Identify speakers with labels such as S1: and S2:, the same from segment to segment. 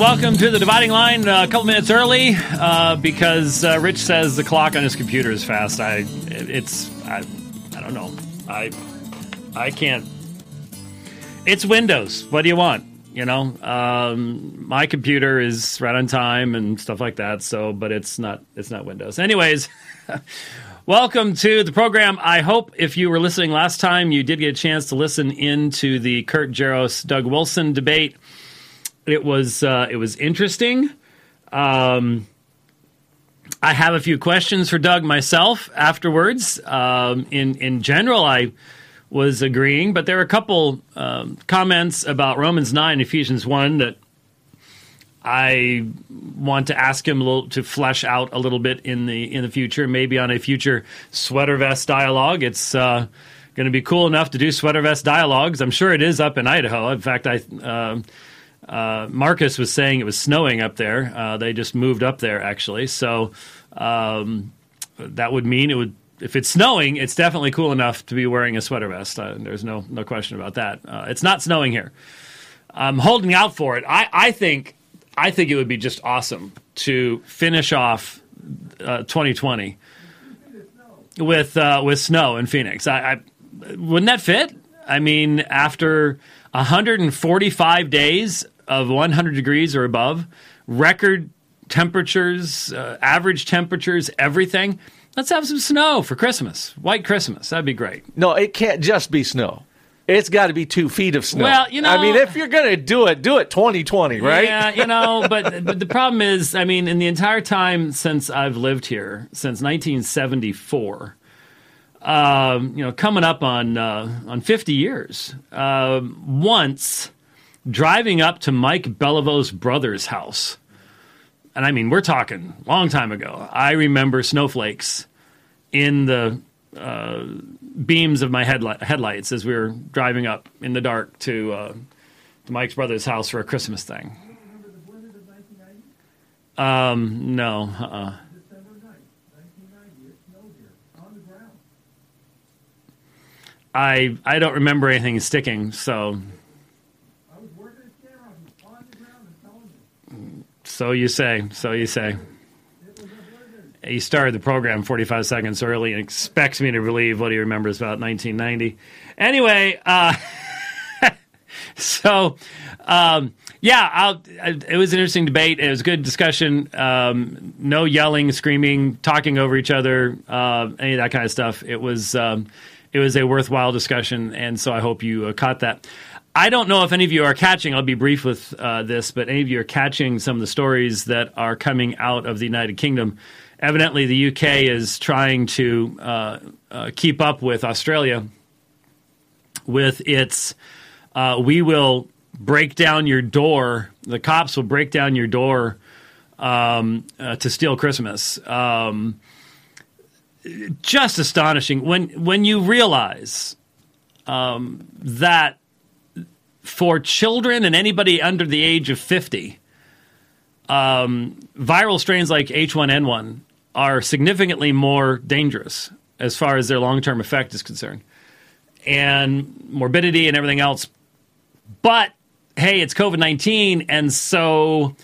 S1: Welcome to the dividing line. Uh, a couple minutes early uh, because uh, Rich says the clock on his computer is fast. I, it's, I, I don't know. I, I can't. It's Windows. What do you want? You know, um, my computer is right on time and stuff like that. So, but it's not. It's not Windows. Anyways. Welcome to the program. I hope if you were listening last time, you did get a chance to listen into the Kurt Jaros Doug Wilson debate. It was uh, it was interesting. Um, I have a few questions for Doug myself afterwards. Um, in in general, I was agreeing, but there are a couple um, comments about Romans nine, Ephesians one that I want to ask him little, to flesh out a little bit in the in the future, maybe on a future sweater vest dialogue. It's uh, going to be cool enough to do sweater vest dialogues. I'm sure it is up in Idaho. In fact, I. Uh, uh, Marcus was saying it was snowing up there. Uh, they just moved up there, actually. So um, that would mean it would. If it's snowing, it's definitely cool enough to be wearing a sweater vest. Uh, there's no no question about that. Uh, it's not snowing here. I'm holding out for it. I, I think I think it would be just awesome to finish off 2020 uh, with uh, with snow in Phoenix. I, I wouldn't that fit? I mean, after 145 days of 100 degrees or above, record temperatures, uh, average temperatures, everything. Let's have some snow for Christmas. White Christmas. That'd be great.
S2: No, it can't just be snow. It's got to be two feet of snow.
S1: Well, you know,
S2: I mean, if you're going to do it, do it 2020, right?
S1: Yeah, you know, but, but the problem is, I mean, in the entire time since I've lived here, since 1974, um, you know, coming up on uh, on 50 years, uh, once driving up to Mike Beliveau's brother's house. And I mean, we're talking long time ago. I remember snowflakes in the uh, beams of my headlight, headlights as we were driving up in the dark to, uh, to Mike's brother's house for a Christmas thing. Um, no, uh-uh. I I don't remember anything sticking, so So you say. So you say. He started the program 45 seconds early and expects me to believe what he remembers about 1990. Anyway, uh, so um, yeah, I'll, it was an interesting debate. It was a good discussion. Um, no yelling, screaming, talking over each other, uh, any of that kind of stuff. It was um, it was a worthwhile discussion, and so I hope you uh, caught that. I don't know if any of you are catching, I'll be brief with uh, this, but any of you are catching some of the stories that are coming out of the United Kingdom. Evidently, the UK is trying to uh, uh, keep up with Australia with its uh, we will break down your door, the cops will break down your door um, uh, to steal Christmas. Um, just astonishing when when you realize um, that for children and anybody under the age of 50, um, viral strains like H1N1 are significantly more dangerous as far as their long term effect is concerned, and morbidity and everything else. But hey, it's COVID 19. And so,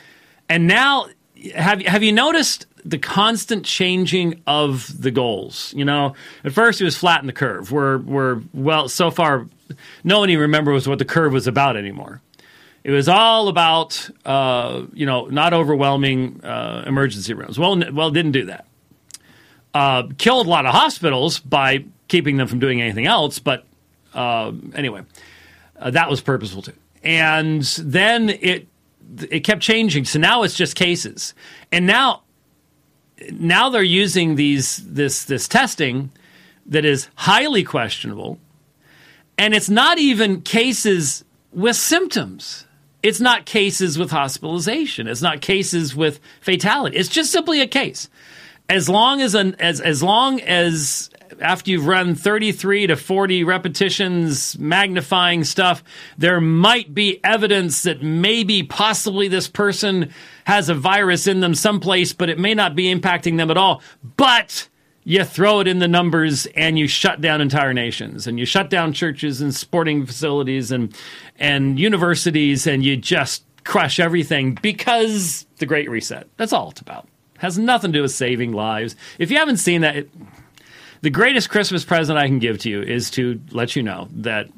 S1: and now, have, have you noticed the constant changing of the goals? You know, at first it was flatten the curve. We're, we're well, so far no one even remembers what the curve was about anymore. It was all about, uh, you know, not overwhelming uh, emergency rooms. Well, well, didn't do that. Uh, killed a lot of hospitals by keeping them from doing anything else. But uh, anyway, uh, that was purposeful too. And then it it kept changing. So now it's just cases, and now now they're using these this this testing that is highly questionable and it's not even cases with symptoms. It's not cases with hospitalization. It's not cases with fatality. It's just simply a case. As long as an, as as long as after you've run 33 to 40 repetitions magnifying stuff, there might be evidence that maybe possibly this person has a virus in them someplace, but it may not be impacting them at all. But you throw it in the numbers and you shut down entire nations and you shut down churches and sporting facilities and and universities and you just crush everything because the Great Reset. That's all it's about. Has nothing to do with saving lives. If you haven't seen that, it, the greatest Christmas present I can give to you is to let you know that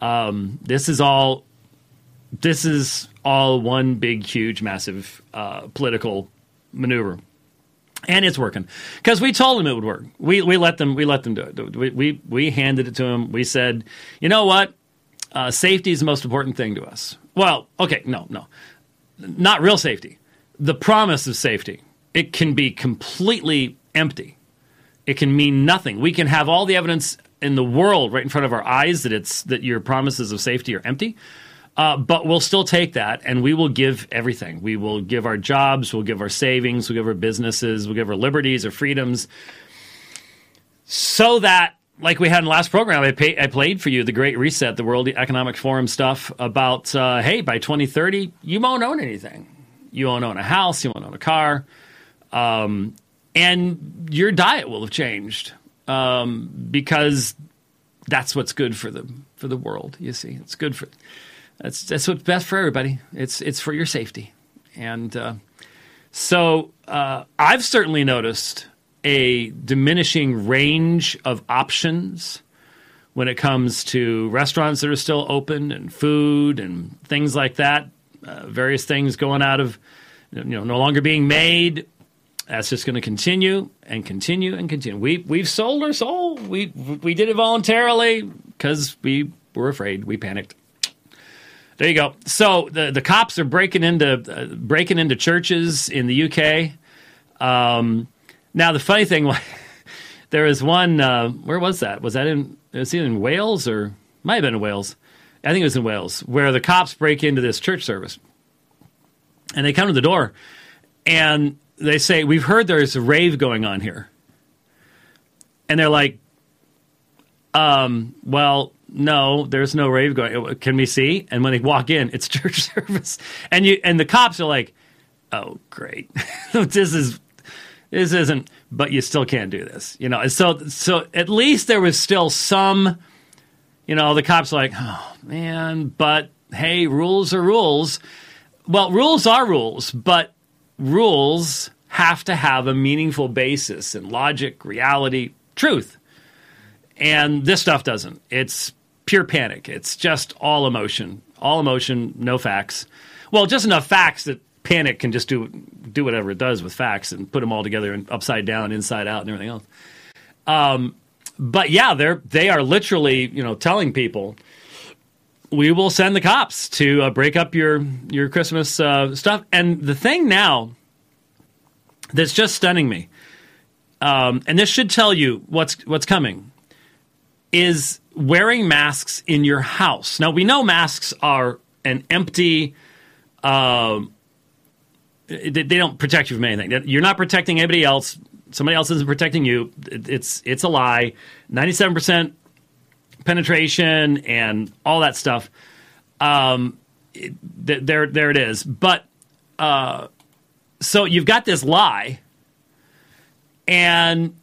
S1: um, this is all this is all one big, huge, massive uh, political maneuver, and it's working because we told them it would work. We we let them we let them do it. We we, we handed it to them. We said, you know what, uh, safety is the most important thing to us. Well, okay, no, no, not real safety. The promise of safety it can be completely empty. It can mean nothing. We can have all the evidence in the world right in front of our eyes that it's that your promises of safety are empty. Uh, but we'll still take that and we will give everything. We will give our jobs, we'll give our savings, we'll give our businesses, we'll give our liberties, our freedoms, so that, like we had in the last program, I, pay, I played for you the Great Reset, the World Economic Forum stuff about, uh, hey, by 2030, you won't own anything. You won't own a house, you won't own a car, um, and your diet will have changed um, because that's what's good for the for the world. You see, it's good for that's that's what's best for everybody. It's it's for your safety, and uh, so uh, I've certainly noticed a diminishing range of options when it comes to restaurants that are still open and food and things like that. Uh, various things going out of you know no longer being made. That's just going to continue and continue and continue. We we've sold our soul. We we did it voluntarily because we were afraid. We panicked. There you go. So the the cops are breaking into uh, breaking into churches in the UK. Um, now the funny thing, there was one. Uh, where was that? Was that in? Was it in Wales or might have been in Wales? I think it was in Wales where the cops break into this church service, and they come to the door, and they say, "We've heard there's a rave going on here," and they're like, um, "Well." No, there's no rave going. Uh, can we see? And when they walk in, it's church service, and you and the cops are like, "Oh, great, this is this isn't." But you still can't do this, you know. So so at least there was still some, you know, the cops are like, "Oh man," but hey, rules are rules. Well, rules are rules, but rules have to have a meaningful basis in logic, reality, truth. And this stuff doesn't. It's pure panic. It's just all emotion, all emotion, no facts. Well, just enough facts that panic can just do do whatever it does with facts and put them all together and upside down, inside out, and everything else. Um, but yeah, they're they are literally you know telling people we will send the cops to uh, break up your your Christmas uh, stuff. And the thing now that's just stunning me, um, and this should tell you what's what's coming, is wearing masks in your house. Now we know masks are an empty. Uh, they, they don't protect you from anything. You're not protecting anybody else. Somebody else isn't protecting you. It's it's a lie. Ninety-seven percent penetration and all that stuff. Um, it, there there it is. But uh, so you've got this lie, and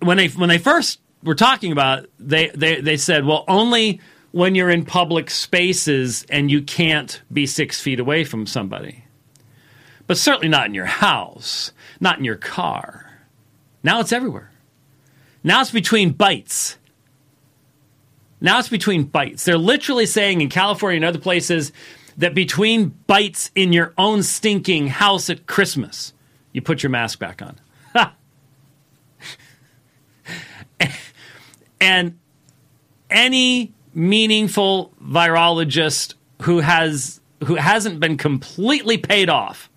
S1: when they when they first were talking about, they, they, they said, well, only when you're in public spaces and you can't be six feet away from somebody. But certainly not in your house, not in your car. Now it's everywhere. Now it's between bites. Now it's between bites. They're literally saying in California and other places that between bites in your own stinking house at Christmas, you put your mask back on. And any meaningful virologist who has who hasn't been completely paid off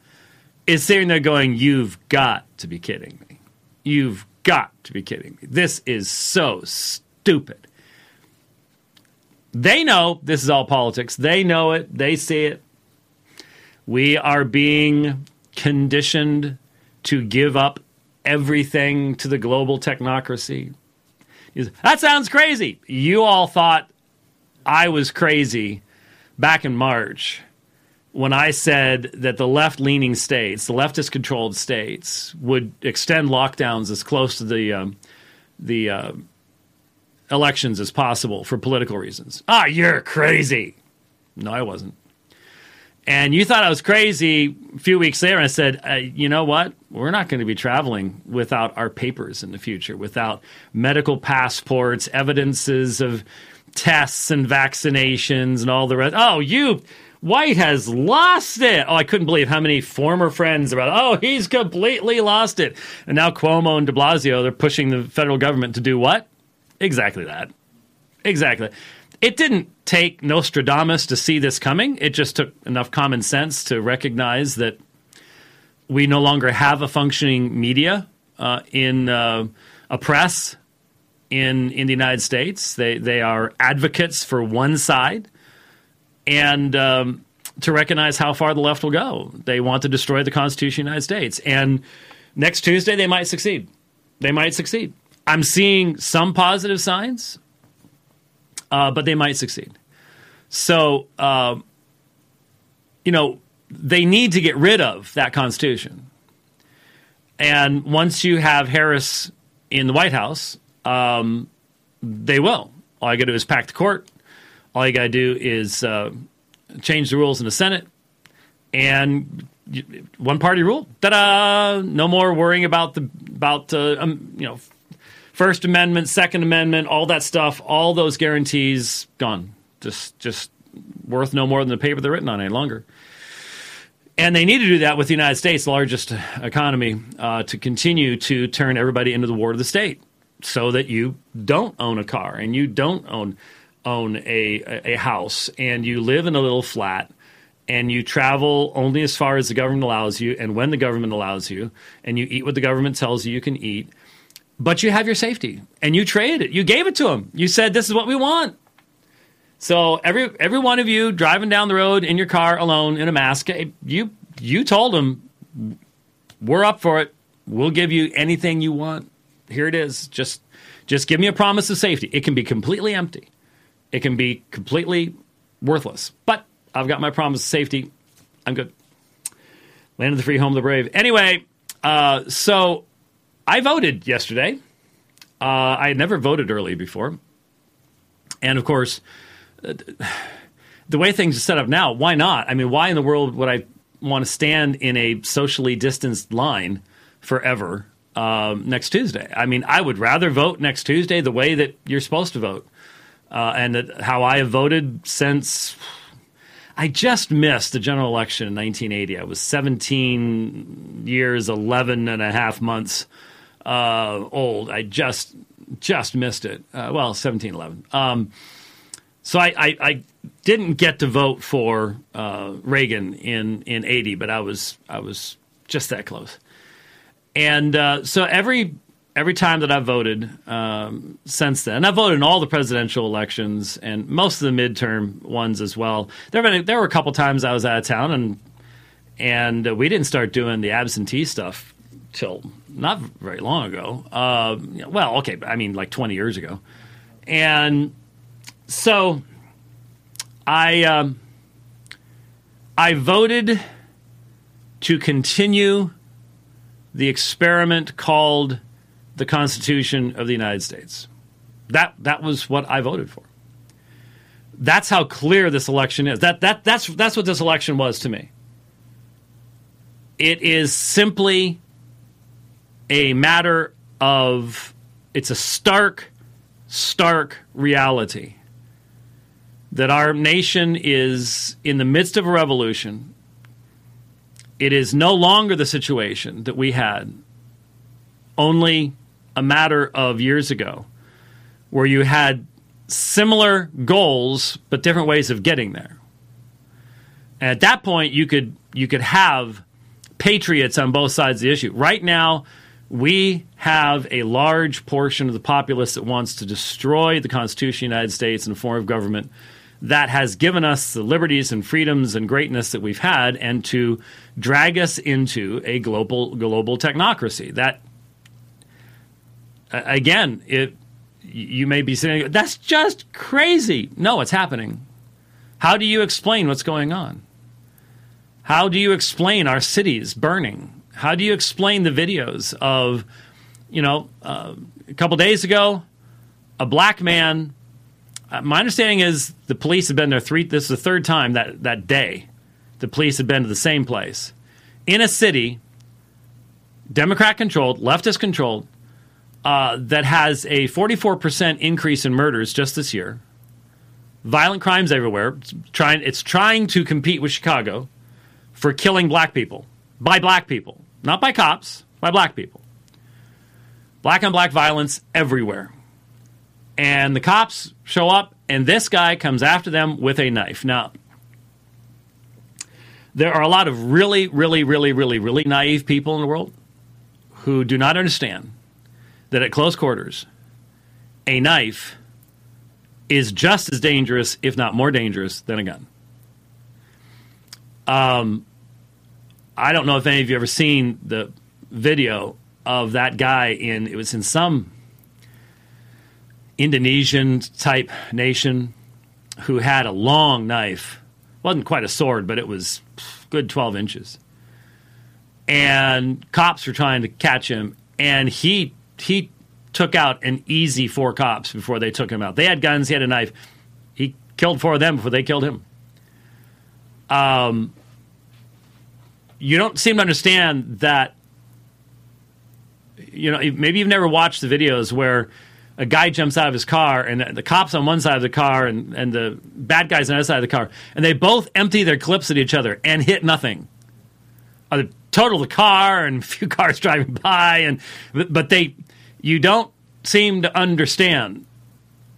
S1: is sitting there going, "You've got to be kidding me! You've got to be kidding me! This is so stupid." They know this is all politics. They know it. They see it. We are being conditioned to give up everything to the global technocracy that sounds crazy. You all thought I was crazy back in March when I said that the left leaning states, the leftist controlled states, would extend lockdowns as close to the, um, the uh, elections as possible for political reasons. Ah, you're crazy. No, I wasn't. And you thought I was crazy a few weeks later. And I said, uh, you know what? We're not going to be traveling without our papers in the future, without medical passports, evidences of tests and vaccinations and all the rest. Oh, you. White has lost it. Oh, I couldn't believe how many former friends about, oh, he's completely lost it. And now Cuomo and de Blasio, they're pushing the federal government to do what? Exactly that. Exactly. It didn't take Nostradamus to see this coming. It just took enough common sense to recognize that we no longer have a functioning media uh, in uh, a press in in the United States. They they are advocates for one side, and um, to recognize how far the left will go. They want to destroy the Constitution of the United States, and next Tuesday they might succeed. They might succeed. I'm seeing some positive signs uh, but they might succeed. So, uh, you know, they need to get rid of that Constitution. And once you have Harris in the White House, um, they will. All you got to do is pack the court. All you got to do is uh, change the rules in the Senate, and one party rule. Ta-da! No more worrying about the about uh, um, you know First Amendment, Second Amendment, all that stuff, all those guarantees gone. Just just worth no more than the paper they're written on any longer. And they need to do that with the United States, largest economy, uh, to continue to turn everybody into the ward of the state, so that you don't own a car and you don't own own a a house and you live in a little flat and you travel only as far as the government allows you and when the government allows you and you eat what the government tells you you can eat but you have your safety and you traded it. You gave it to them. You said, This is what we want. So every every one of you driving down the road in your car alone in a mask, eh, you you told them we're up for it. We'll give you anything you want. Here it is. Just just give me a promise of safety. It can be completely empty. It can be completely worthless. But I've got my promise of safety. I'm good. Land of the free, home of the brave. Anyway, uh, so I voted yesterday. Uh, I had never voted early before. And of course, uh, the way things are set up now, why not? I mean, why in the world would I want to stand in a socially distanced line forever um, next Tuesday? I mean, I would rather vote next Tuesday the way that you're supposed to vote. Uh, and how I have voted since I just missed the general election in 1980. I was 17 years, 11 and a half months uh, old. I just just missed it. Uh, well, seventeen eleven. Um, so I, I, I, didn't get to vote for uh, Reagan in in eighty, but I was I was just that close. And uh, so every every time that I've voted um, since then, I've voted in all the presidential elections and most of the midterm ones as well. There been there were a couple times I was out of town and and we didn't start doing the absentee stuff till not very long ago. Uh, well, okay, I mean like 20 years ago. And so I um, I voted to continue the experiment called the Constitution of the United States. That that was what I voted for. That's how clear this election is. That that that's that's what this election was to me. It is simply a matter of it's a stark, stark reality that our nation is in the midst of a revolution. It is no longer the situation that we had only a matter of years ago, where you had similar goals but different ways of getting there. And at that point, you could you could have patriots on both sides of the issue. Right now, we have a large portion of the populace that wants to destroy the Constitution of the United States and a form of government that has given us the liberties and freedoms and greatness that we've had and to drag us into a global global technocracy that again it you may be saying that's just crazy. No it's happening. How do you explain what's going on? How do you explain our cities burning how do you explain the videos of, you know, uh, a couple days ago, a black man? Uh, my understanding is the police have been there three. This is the third time that that day the police had been to the same place in a city, Democrat controlled, leftist controlled, uh, that has a 44% increase in murders just this year. Violent crimes everywhere. It's trying, it's trying to compete with Chicago for killing black people by black people, not by cops, by black people. Black on black violence everywhere. And the cops show up, and this guy comes after them with a knife. Now, there are a lot of really, really, really, really, really naive people in the world who do not understand that at close quarters, a knife is just as dangerous, if not more dangerous, than a gun. Um, I don't know if any of you ever seen the video of that guy in it was in some Indonesian type nation who had a long knife. wasn't quite a sword, but it was good 12 inches. And cops were trying to catch him, and he he took out an easy four cops before they took him out. They had guns, he had a knife. He killed four of them before they killed him. Um, you don't seem to understand that. You know, maybe you've never watched the videos where a guy jumps out of his car and the cops on one side of the car and, and the bad guys on the other side of the car, and they both empty their clips at each other and hit nothing. Uh, total the car and a few cars driving by, and but they, you don't seem to understand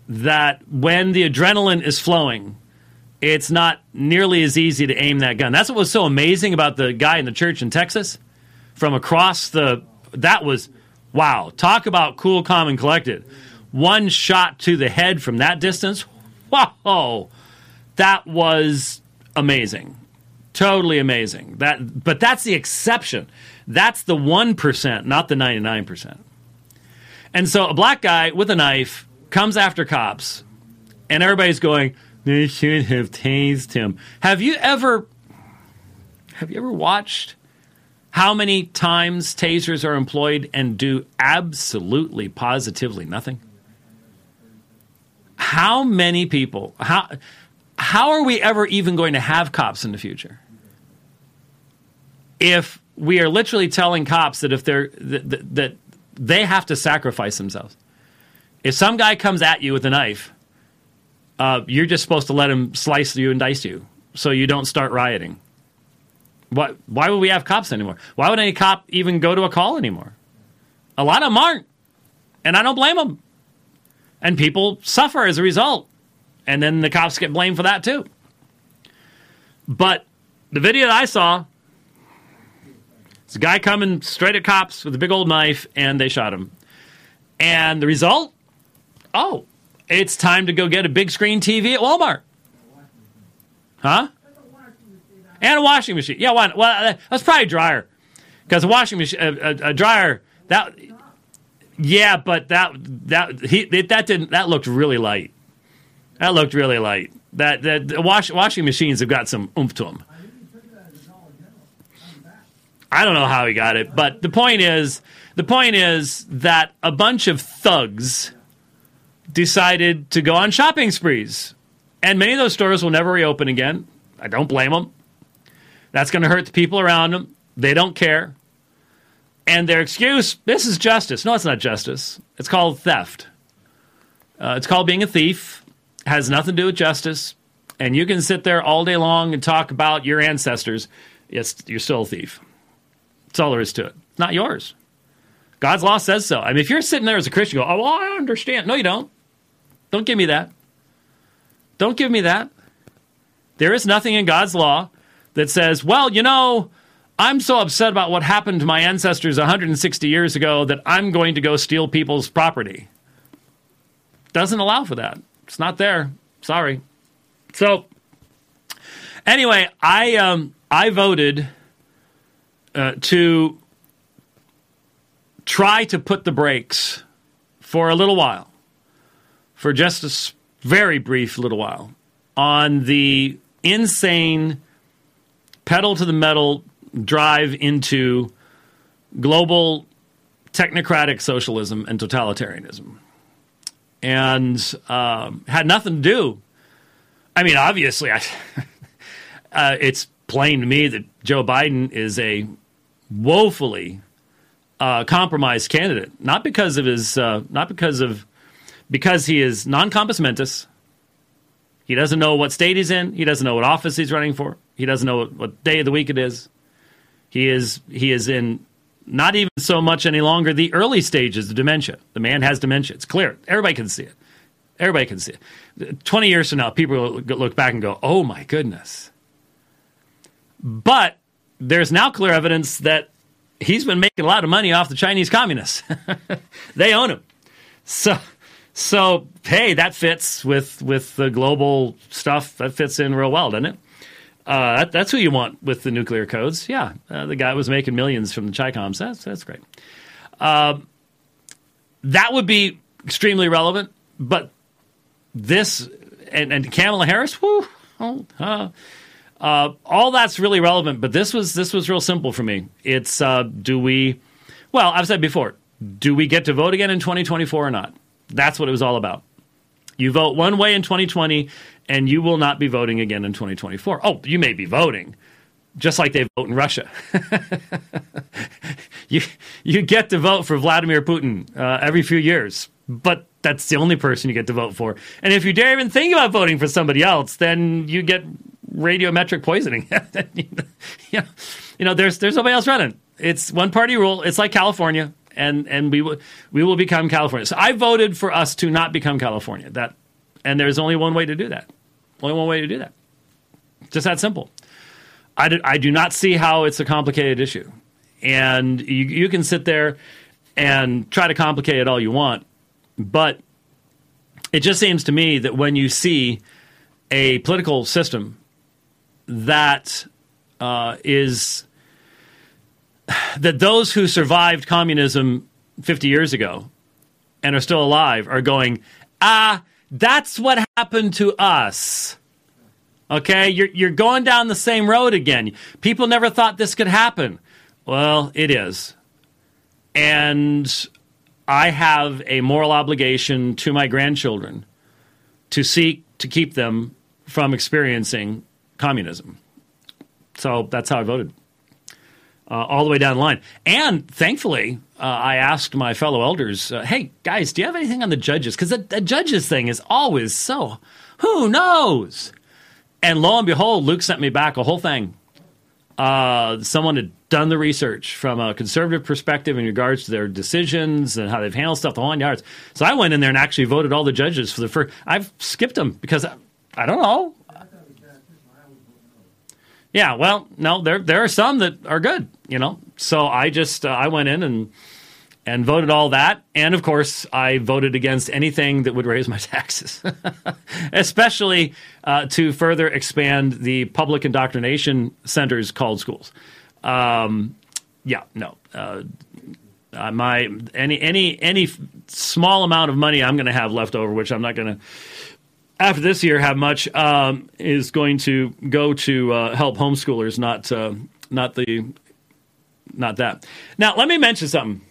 S1: that when the adrenaline is flowing, it's not nearly as easy to aim that gun. That's what was so amazing about the guy in the church in Texas from across the. That was wow. Talk about cool, calm, and collected. One shot to the head from that distance. Wow, that was amazing. Totally amazing. That, but that's the exception. That's the one percent, not the ninety nine percent. And so a black guy with a knife comes after cops, and everybody's going they should have tased him. Have you ever have you ever watched how many times tasers are employed and do absolutely positively nothing? How many people how how are we ever even going to have cops in the future? If we are literally telling cops that if they're that, that, that they have to sacrifice themselves. If some guy comes at you with a knife, uh, you're just supposed to let him slice you and dice you so you don't start rioting. Why, why would we have cops anymore? Why would any cop even go to a call anymore? A lot of them aren't. And I don't blame them. And people suffer as a result. And then the cops get blamed for that too. But the video that I saw, it's a guy coming straight at cops with a big old knife, and they shot him. And the result? Oh, it's time to go get a big screen TV at Walmart. Huh? And a washing machine. Yeah, why? Well, uh, that's probably dryer because a washing machine, a, uh, a, uh, a, dryer that. Yeah, but that that he that didn't that looked really light. That looked really light. That that wash, washing machines have got some oomph to them. I don't know how he got it, but the point is, the point is that a bunch of thugs decided to go on shopping sprees. And many of those stores will never reopen again. I don't blame them. That's going to hurt the people around them. They don't care. And their excuse, this is justice. No, it's not justice. It's called theft. Uh, it's called being a thief. It has nothing to do with justice. And you can sit there all day long and talk about your ancestors. Yes, you're still a thief. That's all there is to it. It's not yours. God's law says so. I mean, if you're sitting there as a Christian, go, oh, well, I understand. No, you don't. Don't give me that. Don't give me that. There is nothing in God's law that says, well, you know, I'm so upset about what happened to my ancestors 160 years ago that I'm going to go steal people's property. Doesn't allow for that. It's not there. Sorry. So, anyway, I um, I voted uh, to try to put the brakes for a little while for just a very brief little while on the insane pedal to the metal drive into global technocratic socialism and totalitarianism. And um, had nothing to do. I mean, obviously, I, uh, it's plain to me that Joe Biden is a woefully uh, compromised candidate, not because of his, uh, not because of, because he is non-compos mentis. He doesn't know what state he's in. He doesn't know what office he's running for. He doesn't know what, what day of the week it is. He is he is in not even so much any longer the early stages of dementia. The man has dementia. It's clear. Everybody can see it. Everybody can see it. 20 years from now, people will look back and go, oh my goodness. But there's now clear evidence that he's been making a lot of money off the Chinese communists. they own him. So, so hey, that fits with, with the global stuff. That fits in real well, doesn't it? Uh, that, that's who you want with the nuclear codes. Yeah, uh, the guy was making millions from the Chicoms. That's that's great. Uh, that would be extremely relevant. But this and, and Kamala Harris, whoo, oh, uh, uh, all that's really relevant. But this was this was real simple for me. It's uh, do we? Well, I've said before, do we get to vote again in 2024 or not? That's what it was all about. You vote one way in 2020, and you will not be voting again in 2024. Oh, you may be voting, just like they vote in Russia. you you get to vote for Vladimir Putin uh, every few years, but that's the only person you get to vote for. And if you dare even think about voting for somebody else, then you get radiometric poisoning. you, know, you know, there's there's nobody else running. It's one party rule. It's like California, and and we will we will become California. So I voted for us to not become California. That, and there's only one way to do that. Only one way to do that. Just that simple. I do, I do not see how it's a complicated issue. And you, you can sit there and try to complicate it all you want. But it just seems to me that when you see a political system that uh, is that those who survived communism 50 years ago and are still alive are going, ah, that's what happened to us. Okay, you're, you're going down the same road again. People never thought this could happen. Well, it is. And I have a moral obligation to my grandchildren to seek to keep them from experiencing communism. So that's how I voted. Uh, all the way down the line. And thankfully, uh, I asked my fellow elders, uh, hey, guys, do you have anything on the judges? Because the, the, judges thing is always so, who knows? And lo and behold, Luke sent me back a whole thing. Uh, someone had done the research from a conservative perspective in regards to their decisions and how they've handled stuff the whole nine yards. So I went in there and actually voted all the judges for the first. I've skipped them because I, I don't know. Yeah, well, no, there there are some that are good, you know. So I just uh, I went in and and voted all that, and of course I voted against anything that would raise my taxes, especially uh, to further expand the public indoctrination centers called schools. Um, yeah, no. Uh, uh my any any any small amount of money I'm going to have left over, which I'm not going to after this year have much um, is going to go to uh, help homeschoolers, not uh, not the not that. Now, let me mention something.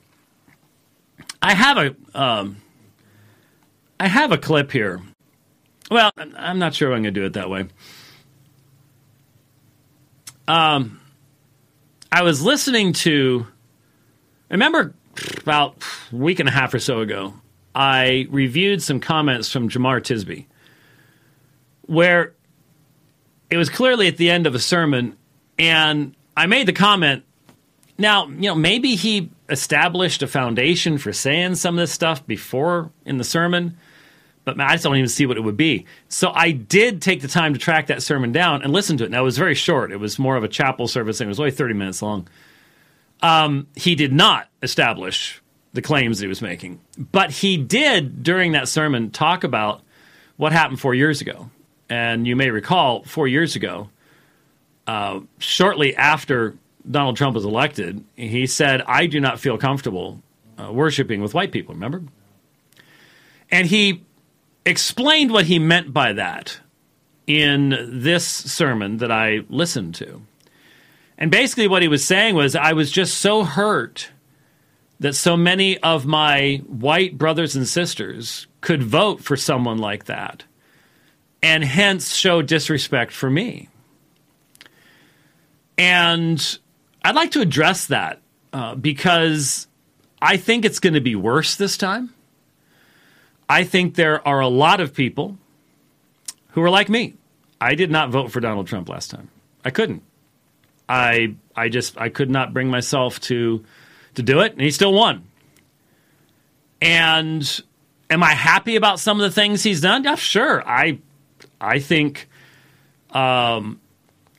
S1: I have a um, I have a clip here. Well, I'm not sure I'm going to do it that way. Um, I was listening to. Remember, about a week and a half or so ago, I reviewed some comments from Jemar Tisby where it was clearly at the end of a sermon, and I made the comment. Now, you know, maybe he established a foundation for saying some of this stuff before in the sermon, but I just don't even see what it would be. So I did take the time to track that sermon down and listen to it. Now, it was very short, it was more of a chapel service, and it was only 30 minutes long. Um, he did not establish the claims that he was making, but he did during that sermon talk about what happened four years ago and you may recall four years ago, uh, shortly after Donald Trump was elected, he said, I do not feel comfortable uh, worshiping with white people, remember? And he explained what he meant by that in this sermon that I listened to. And basically, what he was saying was, I was just so hurt that so many of my white brothers and sisters could vote for someone like that and hence show disrespect for me. And I'd like to address that uh, because I think it's going to be worse this time. I think there are a lot of people who are like me. I did not vote for Donald Trump last time. I couldn't. I I just I could not bring myself to to do it, and he still won. And am I happy about some of the things he's done? Yeah, sure. I I think um,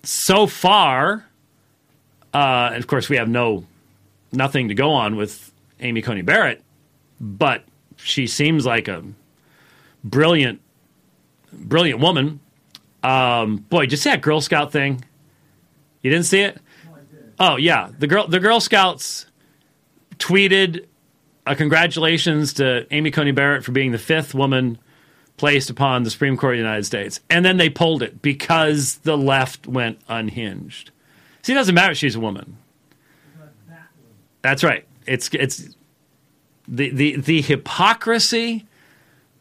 S1: so far, uh, of course, we have no nothing to go on with Amy Coney Barrett, but she seems like a brilliant, brilliant woman. Um, boy, did you see that Girl Scout thing? You didn't see it? Oh yeah, the girl the Girl Scouts tweeted a congratulations to Amy Coney Barrett for being the fifth woman placed upon the Supreme Court of the United States, and then they pulled it because the left went unhinged. See, it doesn't matter if she's a woman. That's right. It's it's the the the hypocrisy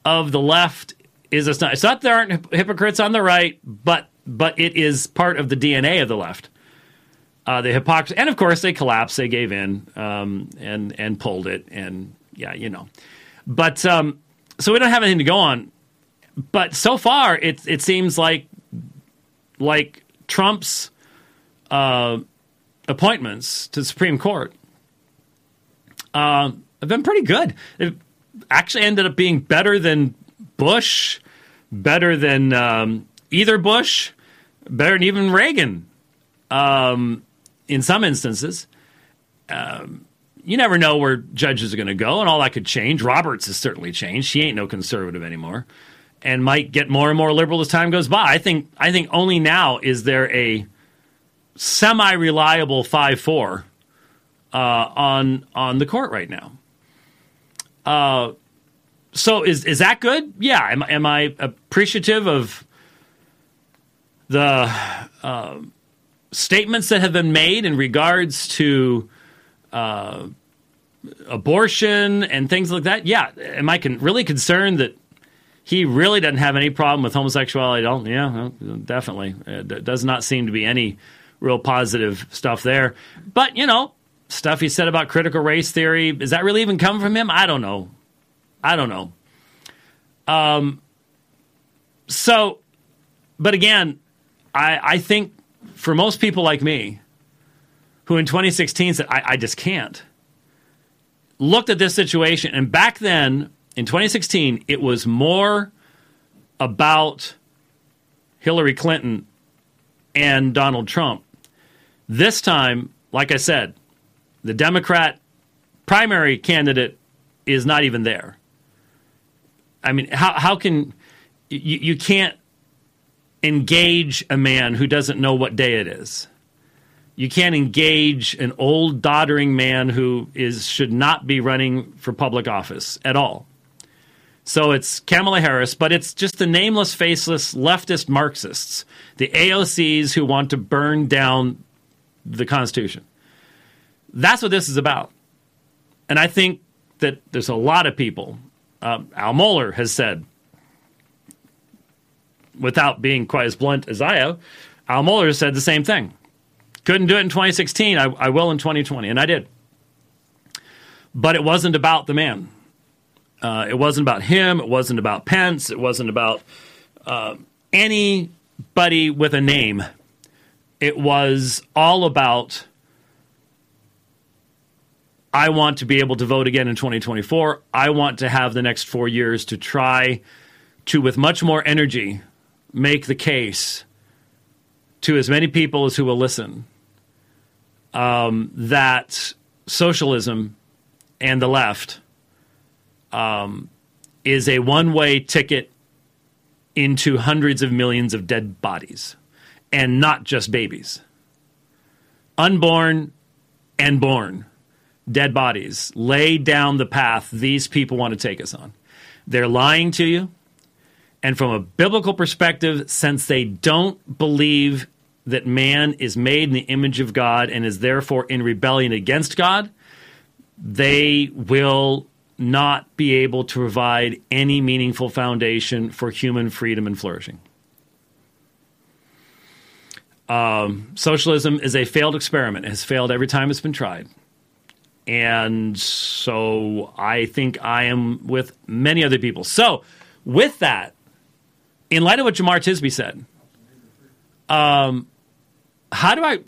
S1: of the left is it's not it's not there aren't hypocrites on the right, but but it is part of the DNA of the left. Uh, the hypocrisy, and of course they collapsed, they gave in, um, and and pulled it, and yeah, you know. But um, so we don't have anything to go on. But so far, it it seems like like Trump's uh, appointments to the Supreme Court uh, have been pretty good. It actually ended up being better than Bush, better than um, either Bush, better than even Reagan um, in some instances. Um, you never know where judges are going to go, and all that could change. Roberts has certainly changed. She ain't no conservative anymore, and might get more and more liberal as time goes by. I think. I think only now is there a semi-reliable five four uh, on on the court right now. Uh, so is is that good? Yeah. Am, am I appreciative of the uh, statements that have been made in regards to uh, abortion and things like that? Yeah. Am I con- really concerned that he really doesn't have any problem with homosexuality at all? Yeah, definitely. It does not seem to be any real positive stuff there. But you know, stuff he said about critical race theory. Is that really even come from him? I don't know. I don't know. Um, so, but again, I, I think for most people like me, who in 2016 said, I, I just can't, looked at this situation, and back then in 2016, it was more about Hillary Clinton and Donald Trump. This time, like I said, the Democrat primary candidate is not even there. I mean, how, how can you, you can't engage a man who doesn't know what day it is? You can't engage an old doddering man who is should not be running for public office at all. So it's Kamala Harris, but it's just the nameless, faceless leftist Marxists, the AOCs who want to burn down the Constitution. That's what this is about. And I think that there's a lot of people. Uh, Al Mohler has said, without being quite as blunt as I am, Al Mohler said the same thing. Couldn't do it in 2016. I, I will in 2020. And I did. But it wasn't about the man. Uh, it wasn't about him. It wasn't about Pence. It wasn't about uh, anybody with a name. It was all about I want to be able to vote again in 2024. I want to have the next four years to try to, with much more energy, make the case to as many people as who will listen um, that socialism and the left um, is a one way ticket into hundreds of millions of dead bodies and not just babies. Unborn and born dead bodies lay down the path these people want to take us on. They're lying to you. And from a biblical perspective, since they don't believe that man is made in the image of God and is therefore in rebellion against God, they will not be able to provide any meaningful foundation for human freedom and flourishing. Um, socialism is a failed experiment. It has failed every time it's been tried. And so I think I am with many other people. So, with that, in light of what Jemar Tisby said, um, how do I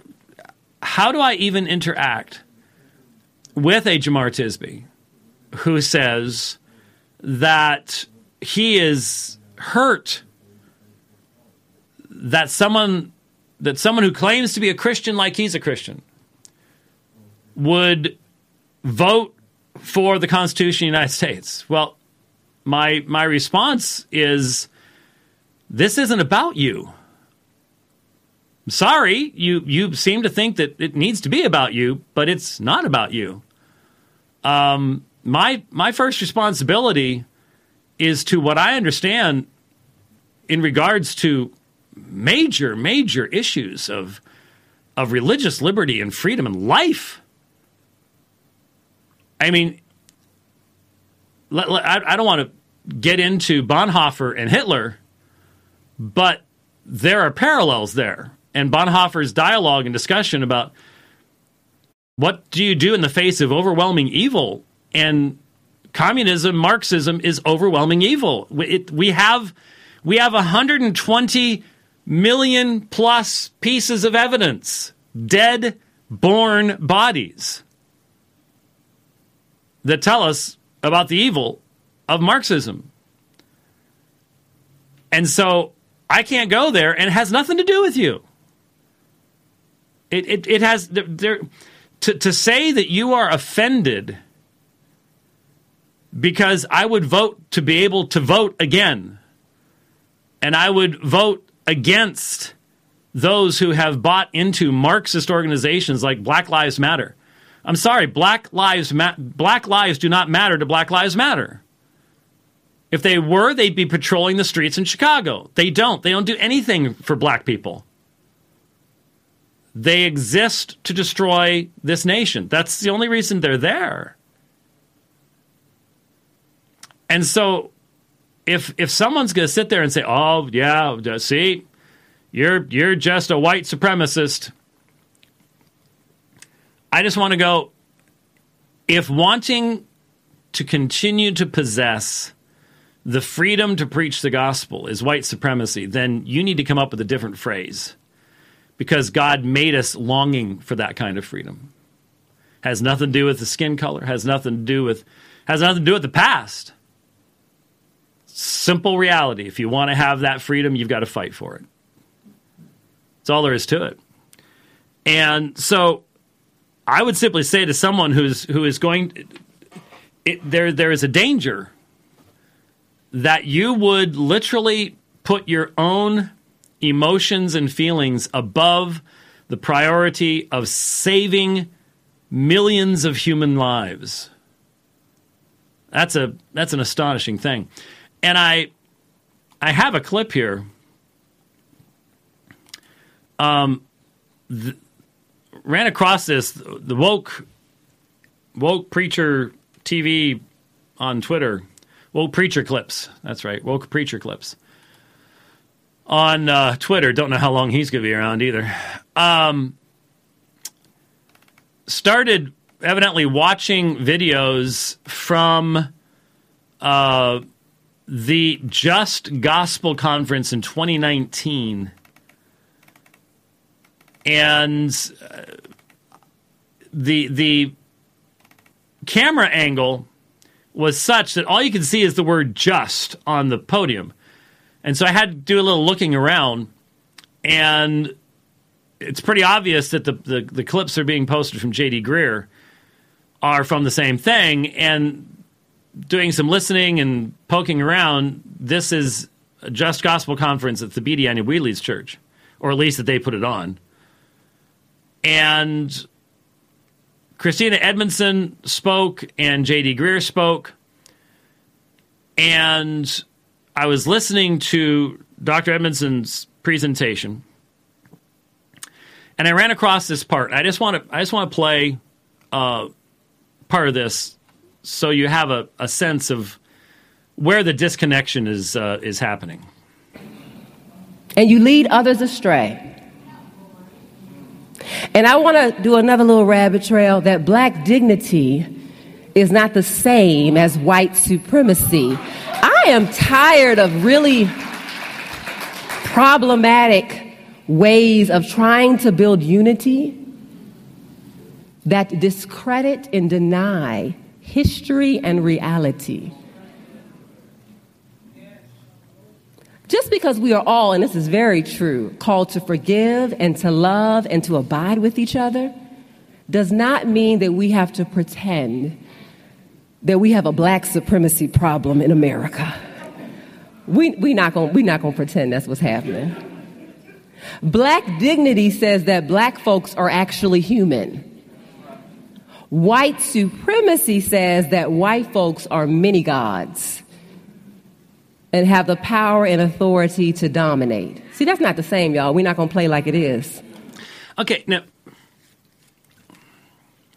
S1: how do I even interact with a Jemar Tisby who says that he is hurt that someone that someone who claims to be a Christian like he's a Christian would vote for the Constitution of the United States. Well, my my response is this isn't about you. I'm sorry, you you seem to think that it needs to be about you, but it's not about you. Um, my my first responsibility is to what I understand in regards to major major issues of of religious liberty and freedom and life. I mean, I don't want to get into Bonhoeffer and Hitler, but there are parallels there. And Bonhoeffer's dialogue and discussion about what do you do in the face of overwhelming evil and communism, Marxism is overwhelming evil. It, we have we have 120 million plus pieces of evidence, dead, born bodies that tell us about the evil of Marxism. And so I can't go there, and it has nothing to do with you. It, it, it has there to, to say that you are offended because I would vote to be able to vote again. And I would vote against those who have bought into Marxist organizations like Black Lives Matter. I'm sorry, Black Lives Ma- Black lives do not matter to Black Lives Matter. If they were, they'd be patrolling the streets in Chicago. They don't. They don't do anything for black people. They exist to destroy this nation. That's the only reason they're there. And so if if someone's going to sit there and say, "Oh, yeah, see, you're you're just a white supremacist," I just want to go. If wanting to continue to possess the freedom to preach the gospel is white supremacy, then you need to come up with a different phrase, because God made us longing for that kind of freedom. Has nothing to do with the skin color. Has nothing to do with has nothing to do with the past Simple reality. If you want to have that freedom, you've got to fight for it. That's all there is to it. And so I would simply say to someone who's who is going it, there there is a danger that you would literally put your own emotions and feelings above the priority of saving millions of human lives. That's a that's an astonishing thing. And I I have a clip here. Um, ran across this the woke woke preacher TV on Twitter. Woke preacher clips. That's right. Woke preacher clips on uh, Twitter. Don't know how long he's going to be around either. Um, started evidently watching videos from uh, the Just Gospel Conference in 2019. And uh, the the camera angle was such that all you can see is the word just on the podium. And so I had to do a little looking around and it's pretty obvious that the, the, the clips are being posted from JD Greear are from the same thing and doing some listening and poking around, this is a Just Gospel Conference at the Thabiti Anyabwile's church, or at least that they put it on. And Christina Edmondson spoke, and J.D. Greear spoke. And I was listening to Dr. Edmondson's presentation, and I ran across this part. I just want to I just want to play uh, part of this so you have a, a sense of where the disconnection is uh, is happening.
S3: And you lead others astray. And I want to do another little rabbit trail that black dignity is not the same as white supremacy. I am tired of really problematic ways of trying to build unity that discredit and deny history and reality. Just because we are all, and this is very true, called to forgive and to love and to abide with each other, does not mean that we have to pretend that we have a black supremacy problem in America. We, we not gonna, we not gonna pretend that's what's happening. Black dignity says that black folks are actually human. White supremacy says that white folks are many gods and have the power and authority to dominate. See, that's not the same, y'all. We're not going to play like it is.
S1: Okay, now,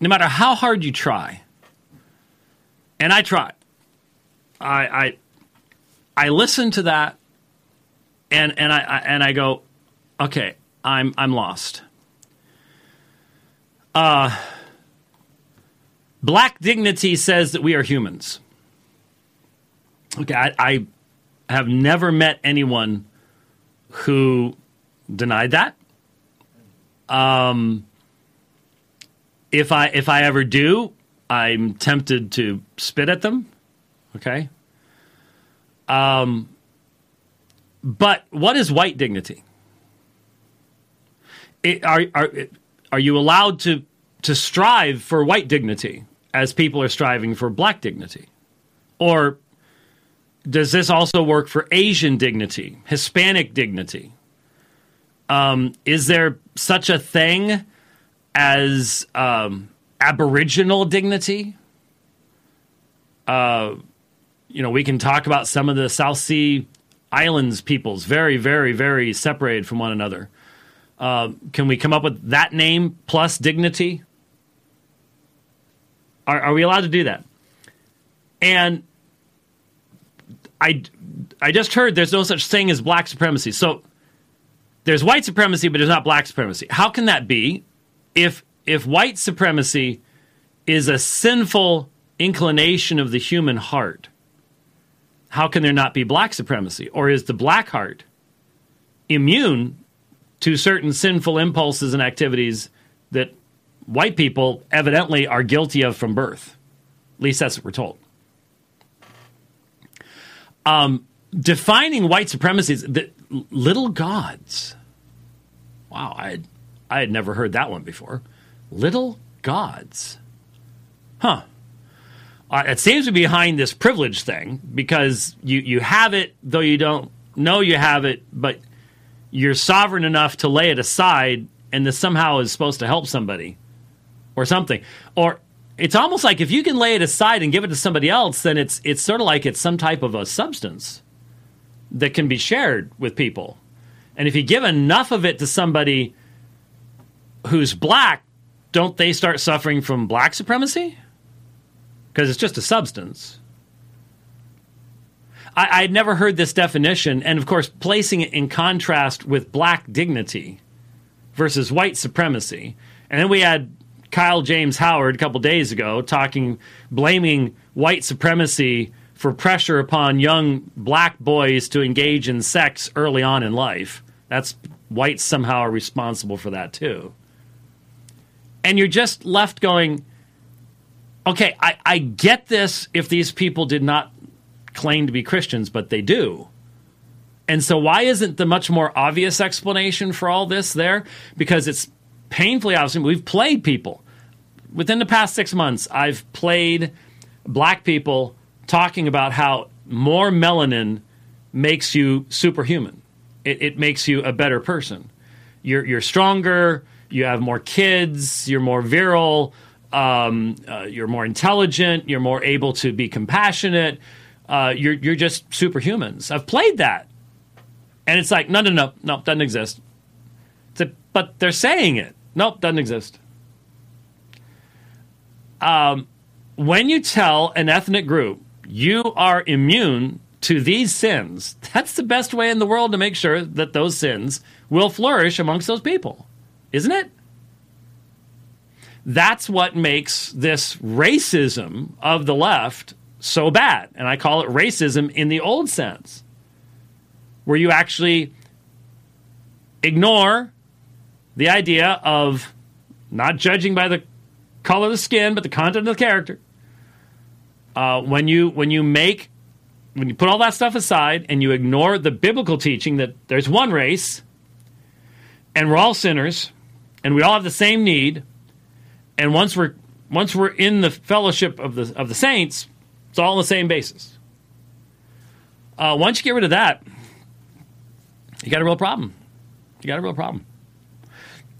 S1: no matter how hard you try, and I try, I, I, I listen to that, and and I, I and I go, okay, I'm I'm lost. Uh, Black dignity says that we are humans. Okay, I, I have never met anyone who denied that. Um, if I if I ever do, I'm tempted to spit at them. Okay. Um, but what is white dignity? It, are are are you allowed to to strive for white dignity? As people are striving for black dignity? Or does this also work for Asian dignity, Hispanic dignity? Um, is there such a thing as um, Aboriginal dignity? Uh, you know, we can talk about some of the South Sea Islands peoples, very, very, very separated from one another. Uh, can we come up with that name plus dignity? Are, are we allowed to do that? And I, I just heard there's no such thing as black supremacy. So there's white supremacy, but there's not black supremacy. How can that be if if white supremacy is a sinful inclination of the human heart? How can there not be black supremacy? Or is the black heart immune to certain sinful impulses and activities that white people evidently are guilty of from birth. At least that's what we're told. Um, defining white supremacy is the little gods. Wow, I I had never heard that one before. Little gods. Huh. Uh, it seems to be behind this privilege thing because you, you have it, though you don't know you have it, but you're sovereign enough to lay it aside, and this somehow is supposed to help somebody or something. Or it's almost like if you can lay it aside and give it to somebody else, then it's it's sort of like it's some type of a substance that can be shared with people. And if you give enough of it to somebody who's black, don't they start suffering from black supremacy? Because it's just a substance. I, I'd never heard this definition, and of course, placing it in contrast with black dignity versus white supremacy. And then we had Kyle James Howard a couple days ago talking, blaming white supremacy for pressure upon young black boys to engage in sex early on in life. That's whites somehow are responsible for that too. And you're just left going, okay, I, I get this if these people did not claim to be Christians, but they do. And so, why isn't the much more obvious explanation for all this there? Because it's painfully obvious. We've played people within the past six months, I've played black people talking about how more melanin makes you superhuman. It, it makes you a better person. You're, you're stronger. You have more kids. You're more virile. Um, uh, you're more intelligent. You're more able to be compassionate. Uh, you're, you're just superhumans. I've played that. And it's like, no, no, no, no, doesn't exist. But they're saying it. Nope, doesn't exist um, when you tell an ethnic group you are immune to these sins, that's the best way in the world to make sure that those sins will flourish amongst those people, isn't it? That's what makes this racism of the left so bad. And I call it racism in the old sense, where you actually ignore the idea of not judging by the color of the skin, but the content of the character. Uh, when you when you make when you put all that stuff aside and you ignore the biblical teaching that there's one race and we're all sinners and we all have the same need and once we're once we're in the fellowship of the of the saints it's all on the same basis. Uh, once you get rid of that you got a real problem. You got a real problem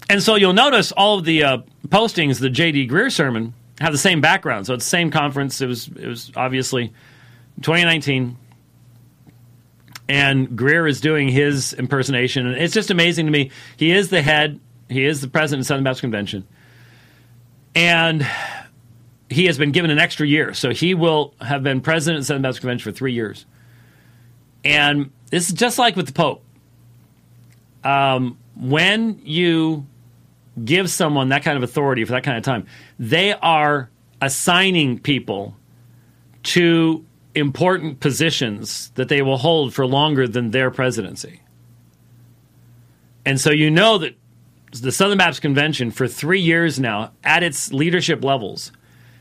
S1: and so you'll notice all of the uh, postings the jd Greear sermon have the same background. So it's the same conference. It was it was obviously 2019 and Greear is doing his impersonation. And it's just amazing to me. He is the head. He is the president of Southern Baptist Convention. And he has been given an extra year. So he will have been president of Southern Baptist Convention for three years. And this is just like with the Pope. Um, when you give someone that kind of authority for that kind of time they are assigning people to important positions that they will hold for longer than their presidency. And so you know that the Southern Baptist Convention, for three years now, at its leadership levels,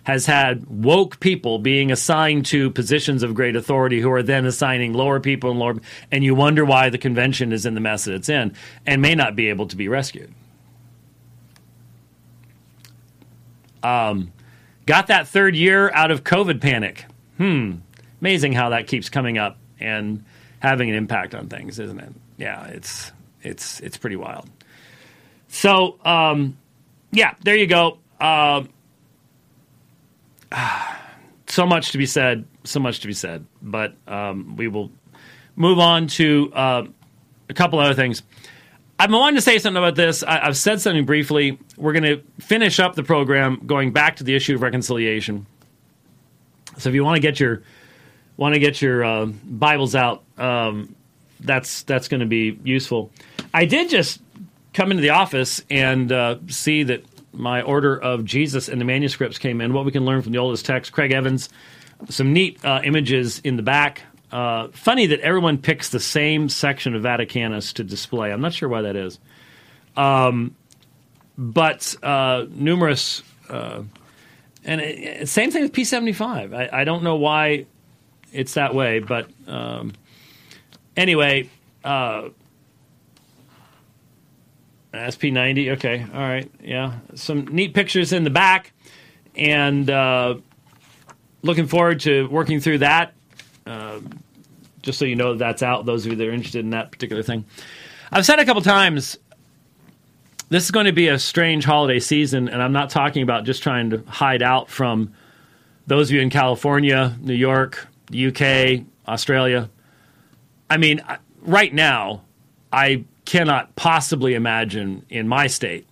S1: has had woke people being assigned to positions of great authority who are then assigning lower people and lower. And you wonder why the convention is in the mess that it's in and may not be able to be rescued. Um, got that third year out of COVID panic. Hmm amazing how that keeps coming up and having an impact on things, isn't it? Yeah, it's it's it's pretty wild. So, um, yeah, there you go. Uh, so much to be said. So much to be said. But um, we will move on to uh, a couple other things. Been wanting to say something about this. I, have said something briefly. We're going to finish up the program going back to the issue of reconciliation. So if you want to get your want to get your uh, Bibles out, um, that's that's going to be useful. I did just come into the office and uh, see that my order of Jesus and the manuscripts came in. What we can learn from the oldest text, Craig Evans, some neat uh, images in the back. Uh, funny that everyone picks the same section of Vaticanus to display. I'm not sure why that is. Um, but uh, numerous, uh, and it, same thing with P75. I, I don't know why it's that way. But um, anyway, uh, SP90. Okay, all right, yeah, some neat pictures in the back, and uh, looking forward to working through that. Uh, just so you know that's out. Those of you that are interested in that particular thing, I've said a couple times. This is going to be a strange holiday season, and I'm not talking about just trying to hide out from those of you in California, New York, UK, Australia. I mean, right now, I cannot possibly imagine in my state,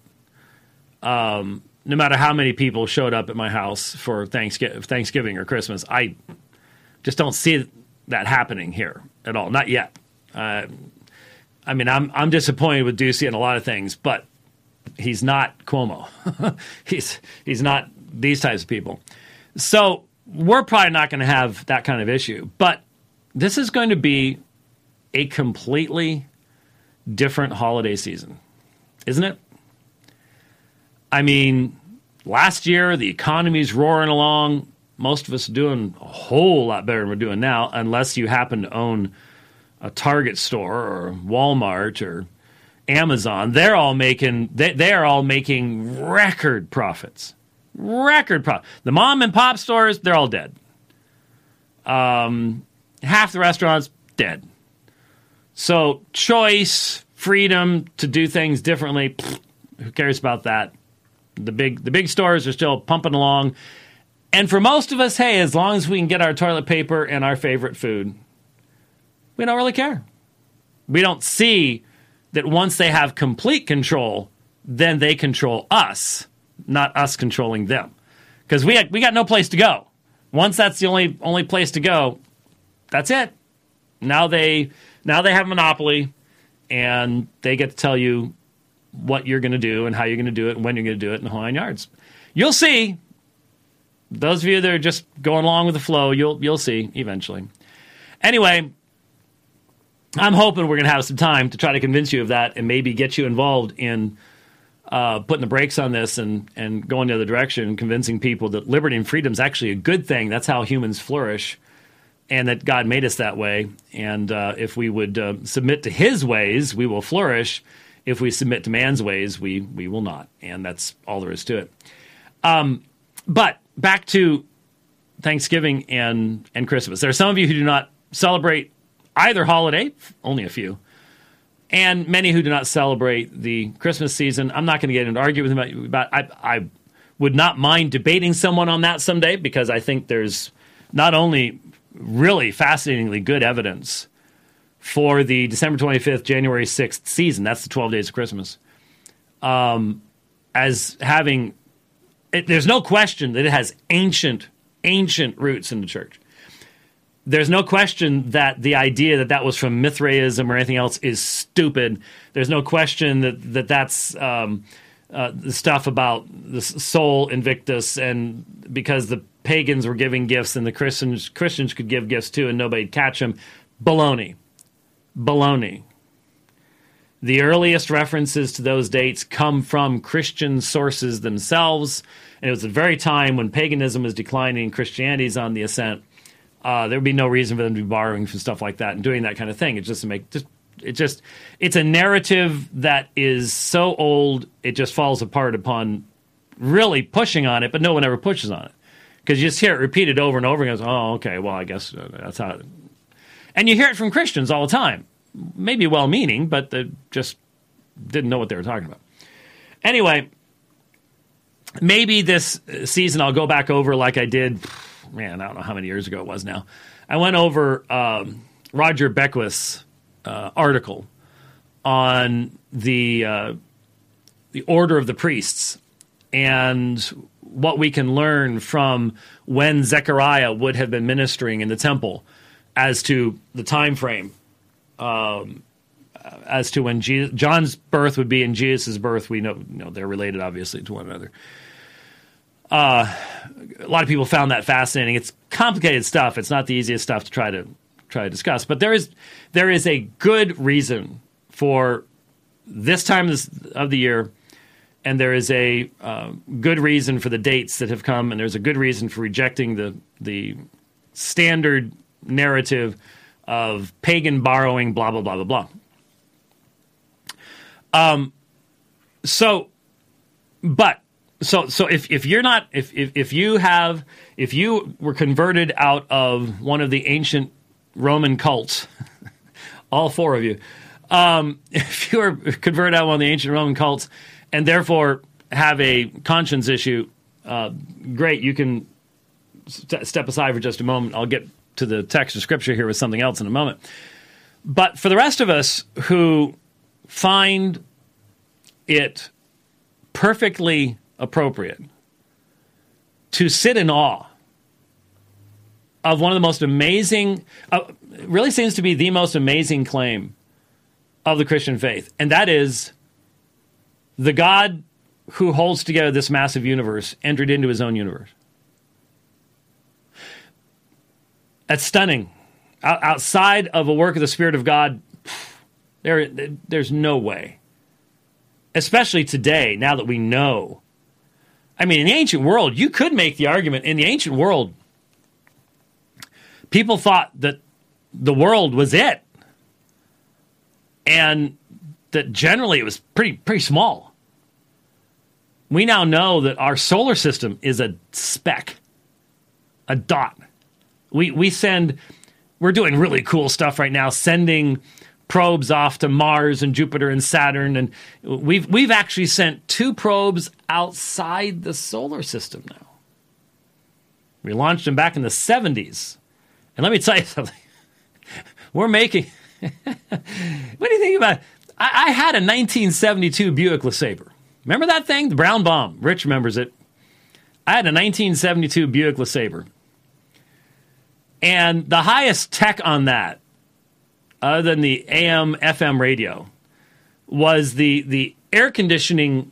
S1: um, no matter how many people showed up at my house for Thanksgiving or Christmas, I just don't see that happening here at all. Not yet. Uh, I mean, I'm I'm disappointed with Ducey in a lot of things, but he's not Cuomo. he's he's not these types of people. So we're probably not going to have that kind of issue. But this is going to be a completely different holiday season, isn't it? I mean, last year the economy's roaring along. Most of us are doing a whole lot better than we're doing now, unless you happen to own a Target store or Walmart or Amazon. They're all making they, they are all making record profits record profit. The mom and pop stores, they're all dead. Um, half the restaurants dead. So choice, freedom to do things differently. Pfft, who cares about that? The big the big stores are still pumping along. And for most of us, hey, as long as we can get our toilet paper and our favorite food, we don't really care. We don't see that once they have complete control, then they control us not us controlling them. Because we, we got no place to go. Once that's the only only place to go, that's it. Now they now they have monopoly, and they get to tell you what you're going to do and how you're going to do it and when you're going to do it and the whole nine yards. you'll see. Those of you that are just going along with the flow, you'll you'll see eventually. Anyway, I'm hoping we're going to have some time to try to convince you of that and maybe get you involved in uh, putting the brakes on this and, and going the other direction convincing people that liberty and freedom is actually a good thing. That's how humans flourish and that God made us that way. And uh, if we would uh, submit to his ways, we will flourish. If we submit to man's ways, we, we will not. And that's all there is to it. Um, but back to Thanksgiving and, and Christmas. There are some of you who do not celebrate either holiday, only a few, and many who do not celebrate the Christmas season. I'm not going to get into argue with them about. I, I would not mind debating someone on that someday because I think there's not only really fascinatingly good evidence for the December 25th, January 6th season. That's the 12 days of Christmas. Um, as having, it, there's no question that it has ancient, ancient roots in the church there's no question that the idea that that was from Mithraism or anything else is stupid. There's no question that, that that's um, uh, the stuff about the Sol Invictus and because the pagans were giving gifts and the Christians Christians could give gifts too and nobody'd catch them. Baloney. Baloney. The earliest references to those dates come from Christian sources themselves, and it was the very time when paganism was declining and Christianity is on the ascent uh, there would be no reason for them to be borrowing from stuff like that and doing that kind of thing. It's just to make just it just it's a narrative that is so old it just falls apart upon really pushing on it, but no one ever pushes on it because you just hear it repeated over and over goes, oh, okay, well, I guess uh, that's how. It... And you hear it from Christians all the time, maybe well-meaning, but they just didn't know what they were talking about. Anyway, maybe this season I'll go back over like I did man, I don't know how many years ago it was now. I went over um, Roger Beckwith's uh, article on the uh, the order of the priests and what we can learn from when Zechariah would have been ministering in the temple as to the time frame um, as to when John's birth would be and Jesus' birth. We know, you know they're related obviously to one another. Uh, a lot of people found that fascinating. It's complicated stuff. It's not the easiest stuff to try to try to discuss, but there is there is a good reason for this time of the year, and there is a uh, good reason for the dates that have come, and there's a good reason for rejecting the the standard narrative of pagan borrowing, blah blah blah blah blah. Um, so, but so so if, if you're not if, if if you have if you were converted out of one of the ancient Roman cults, all four of you, um, if you were converted out of one of the ancient Roman cults and therefore have a conscience issue, uh, great, you can st- step aside for just a moment. I'll get to the text of scripture here with something else in a moment. But for the rest of us who find it perfectly appropriate to sit in awe of one of the most amazing, uh, really seems to be the most amazing claim of the Christian faith, and that is the God who holds together this massive universe entered into his own universe. That's stunning. outside of a work of the Spirit of God, there, there's no way. Especially today, now that we know I mean, in the ancient world, you could make the argument in the ancient world, people thought that the world was it. And that generally it was pretty pretty small. We now know that our solar system is a speck, a dot. We we send we're doing really cool stuff right now, sending probes off to Mars and Jupiter and Saturn, and we've we've actually sent two probes outside the solar system now. We launched them back in the '70s, and let me tell you something: we're making. what do you think about? It? I, I had a 1972 Buick LeSabre. Remember that thing, the brown bomb? Rich remembers it. I had a 1972 Buick LeSabre. And the highest tech on that other than the AM FM radio was the the air conditioning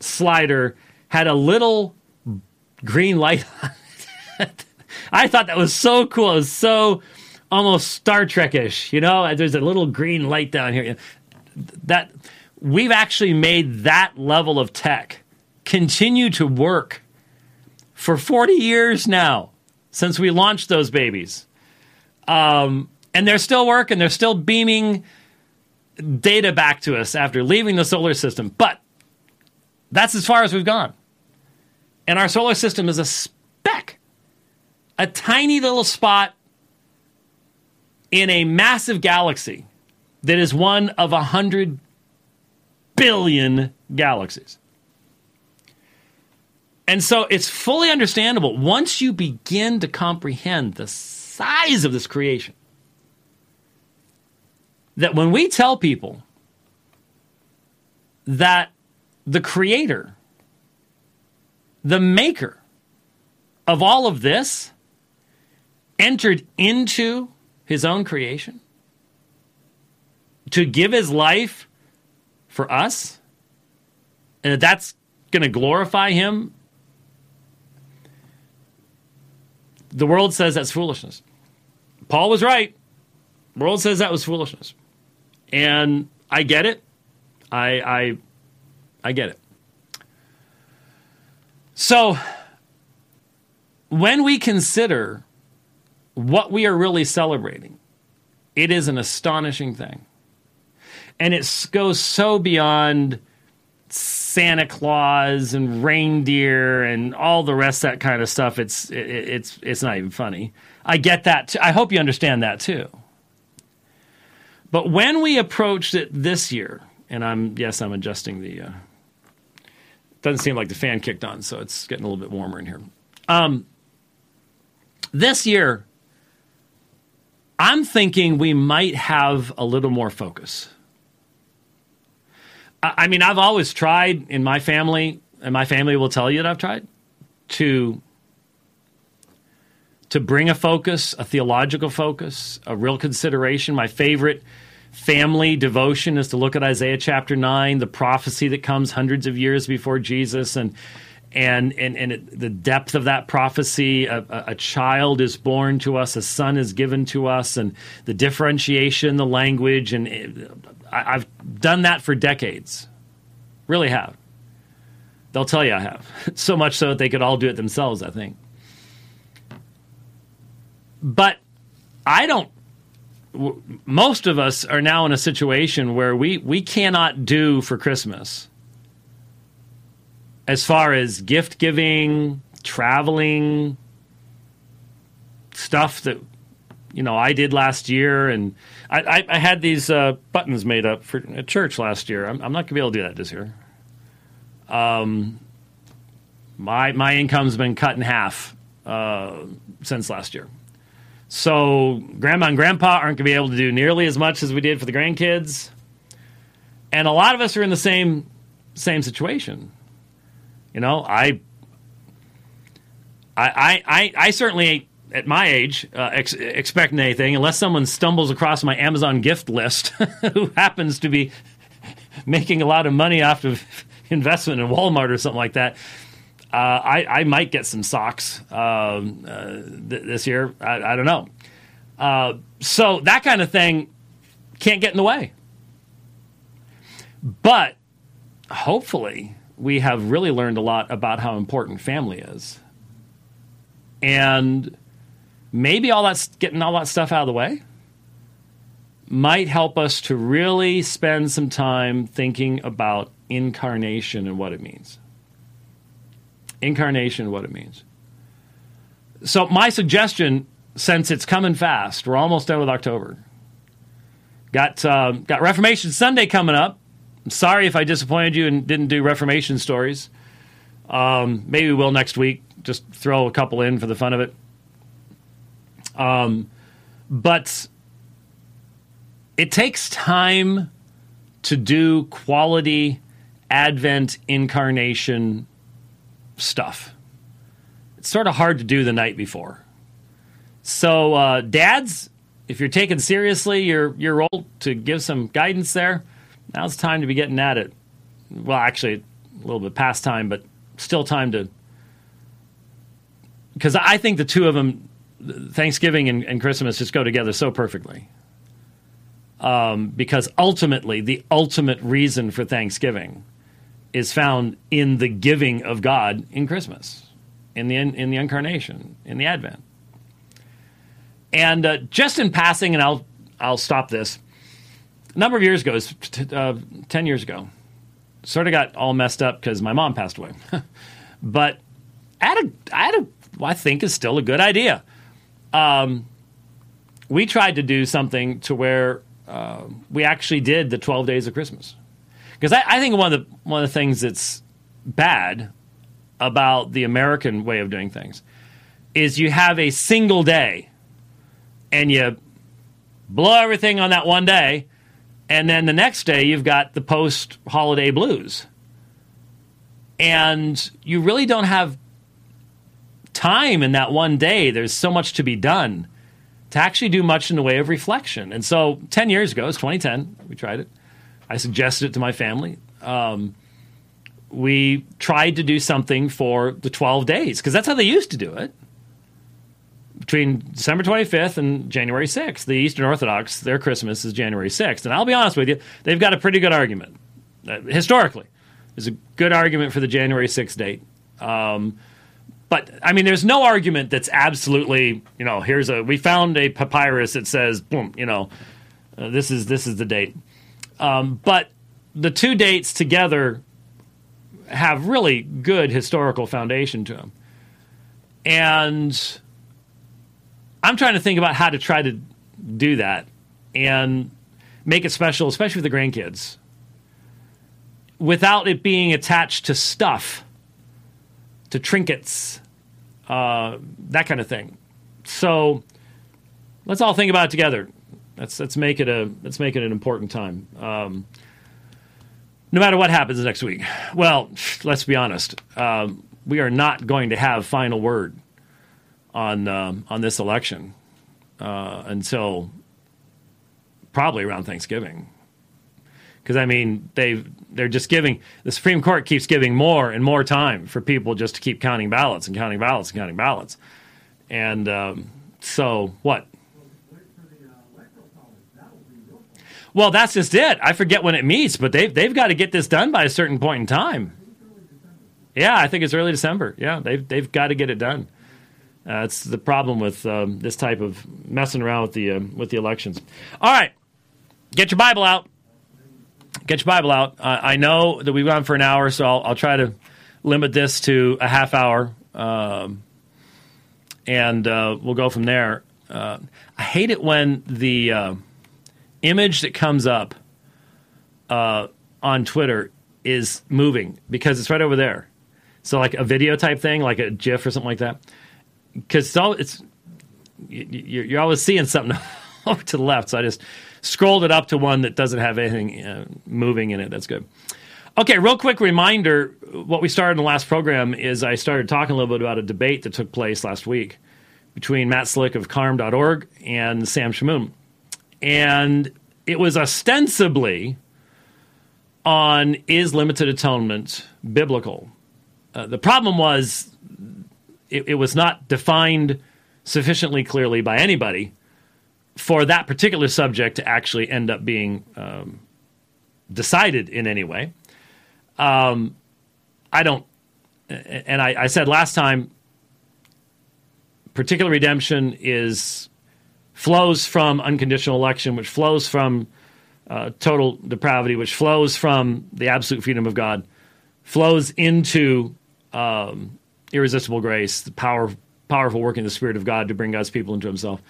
S1: slider had a little green light. I thought that was so cool. It was so almost Star Trekish. You know, there's a little green light down here. That we've actually made that level of tech continue to work for 40 years now since we launched those babies. Um, and they're still working. They're still beaming data back to us after leaving the solar system. But that's as far as we've gone. And our solar system is a speck, a tiny little spot in a massive galaxy that is one of a hundred billion galaxies. And so it's fully understandable once you begin to comprehend the size of this creation that when we tell people that the creator, the maker of all of this, entered into his own creation to give his life for us, and that that's going to glorify him, the world says that's foolishness. Paul was right. The world says that was foolishness. And I get it. I I I get it. So when we consider what we are really celebrating, it is an astonishing thing. And it goes so beyond Santa Claus and reindeer and all the rest that kind of stuff. It's it, it's it's not even funny. I get that. I hope you understand that too. But when we approached it this year, and I'm yes, I'm adjusting the. Uh, doesn't seem like the fan kicked on, so it's getting a little bit warmer in here. Um, this year, I'm thinking we might have a little more focus. I, mean, I've always tried in my family, and my family will tell you that I've tried to to bring a focus, a theological focus, a real consideration. My favorite family devotion is to look at Isaiah chapter 9, the prophecy that comes hundreds of years before Jesus and and and, and it, the depth of that prophecy a, a, child is born to us a son is given to us and the differentiation the language and it, I, i've done that for decades. Really have. They'll tell you i have. So much so that they could all do it themselves i think. But I don't. Most of us are now in a situation where we, we cannot do for Christmas as far as gift giving, traveling, stuff that you know I did last year, and I, I, I had these uh, buttons made up for a church last year. I'm, I'm not going to be able to do that this year. Um, my my income's been cut in half uh, since last year. So grandma and grandpa aren't going to be able to do nearly as much as we did for the grandkids. And a lot of us are in the same same situation. You know, I I I I certainly at my age uh, ex- expect anything unless someone stumbles across my Amazon gift list who happens to be making a lot of money off of investment in Walmart or something like that. Uh, I, I might get some socks um, uh, th- this year. I, I don't know. Uh, so that kind of thing can't get in the way. But hopefully, we have really learned a lot about how important family is. And maybe all that's getting all that stuff out of the way might help us to really spend some time thinking about incarnation and what it means incarnation, what it means. So, my suggestion, since it's coming fast, we're almost done with October. Got uh, got Reformation Sunday coming up. Sorry if I disappointed you and didn't do Reformation stories. Um, maybe we will next week. Just throw a couple in for the fun of it. Um, but it takes time to do quality Advent incarnation stuff. It's sort of hard to do the night before. So, uh, dads, if you're taking seriously your your role to give some guidance there, now's the time to be getting at it. Well, actually, a little bit past time, but still time to because I think the two of them, Thanksgiving and, and Christmas, just go together so perfectly. Um, because ultimately, the ultimate reason for Thanksgiving is found in the giving of God in Christmas, in the in the incarnation, in the Advent. And uh, just in passing, and I'll I'll stop this. A number of years ago, uh, ten years ago, sort of got all messed up because my mom passed away. but I a I think is still a good idea. Um, we tried to do something to where uh, we actually did the twelve days of Christmas because I, I think one of the one of the things that's bad about the American way of doing things is you have a single day and you blow everything on that one day, and then the next day you've got the post holiday blues. And you really don't have time in that one day. There's so much to be done to actually do much in the way of reflection. And so 10 years ago, it's 2010, we tried it. I suggested it to my family. Um, we tried to do something for the 12 days because that's how they used to do it. Between December 25th and January 6th, the Eastern Orthodox, their Christmas is January 6th. And I'll be honest with you, they've got a pretty good argument. Uh, historically, there's a good argument for the January 6th date. Um, but I mean, there's no argument that's absolutely, you know, here's a we found a papyrus that says, boom, you know, uh, this is this is the date. Um, but the two dates together have really good historical foundation to them. And I'm trying to think about how to try to do that and make it special, especially for the grandkids, without it being attached to stuff, to trinkets, uh, that kind of thing. So let's all think about it together. Let's let's make it a let's make it an important time. Um, no matter what happens next week. Well, let's be honest. Um, we are not going to have final word on um, on this election uh, until probably around Thanksgiving. Because I mean, they they're just giving the Supreme Court keeps giving more and more time for people just to keep counting ballots and counting ballots and counting ballots, and um, so what? Well, that's just it. I forget when it meets, but they've they've got to get this done by a certain point in time. Yeah, I think it's early December. Yeah, they've they've got to get it done. Uh, it's the problem with um, this type of messing around with the uh, with the elections. All right, get your Bible out. Get your Bible out. Uh, I know that we've gone for an hour, so I'll, I'll try to limit this to a half hour, um, and uh, we'll go from there. Uh, I hate it when the uh, image that comes up on Twitter is moving because it's right over there. So like a video type thing, like a GIF or something like that. Because it's all it's you, you're always seeing something over to the left. So I just scrolled it up to one that doesn't have anything uh, moving in it. That's good. Okay, real quick reminder. What we started in the last program is I started talking a little bit about a debate that took place last week between Matt Slick of carm.org and Sam Shamoun and it was ostensibly on is limited atonement biblical. Uh, the problem was it, it, was not defined sufficiently clearly by anybody for that particular subject to actually end up being um, decided in any way. Um, I don't, and I, I said last time, particular redemption is flows from unconditional election, which flows from uh, total depravity, which flows from the absolute freedom of God, flows into um, irresistible grace, the power, powerful working of the Spirit of God to bring God's people into Himself.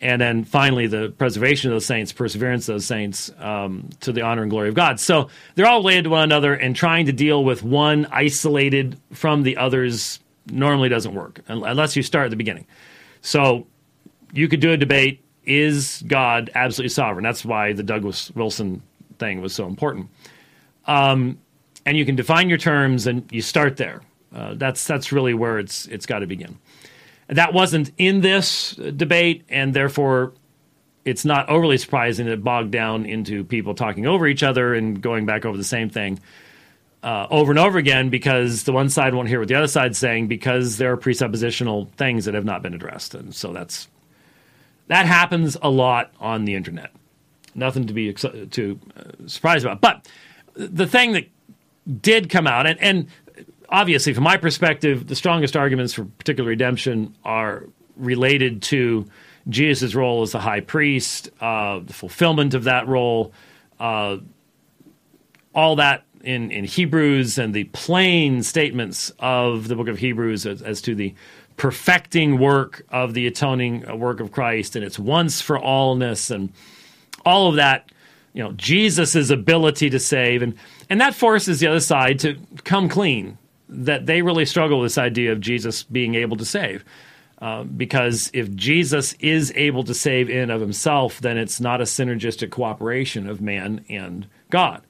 S1: And then finally, the preservation of those saints, perseverance of those saints um, to the honor and glory of God. So they're all related to one another, and trying to deal with one isolated from the others normally doesn't work unless you start at the beginning. So you could do a debate is God absolutely sovereign? That's why the Douglas Wilson thing was so important. Um, and you can define your terms, and you start there. Uh, that's that's really where it's it's got to begin. That wasn't in this debate, and therefore, it's not overly surprising that it bogged down into people talking over each other and going back over the same thing. uh, over and over again because the one side won't hear what the other side's saying because there are presuppositional things that have not been addressed, and so that's that happens a lot on the internet. Nothing to be ex- too uh, surprised about, but the thing that did come out, and, and obviously, from my perspective, the strongest arguments for particular redemption are related to Jesus' role as the high priest, uh, the fulfillment of that role, uh, all that in, in Hebrews and the plain statements of the book of Hebrews as, as to the perfecting work of the atoning work of Christ and its once for allness and all of that, you know, Jesus' ability to save. And, and that forces the other side to come clean that they really struggle with this idea of Jesus being able to save. Uh, because if Jesus is able to save in of himself, then it's not a synergistic cooperation of man and God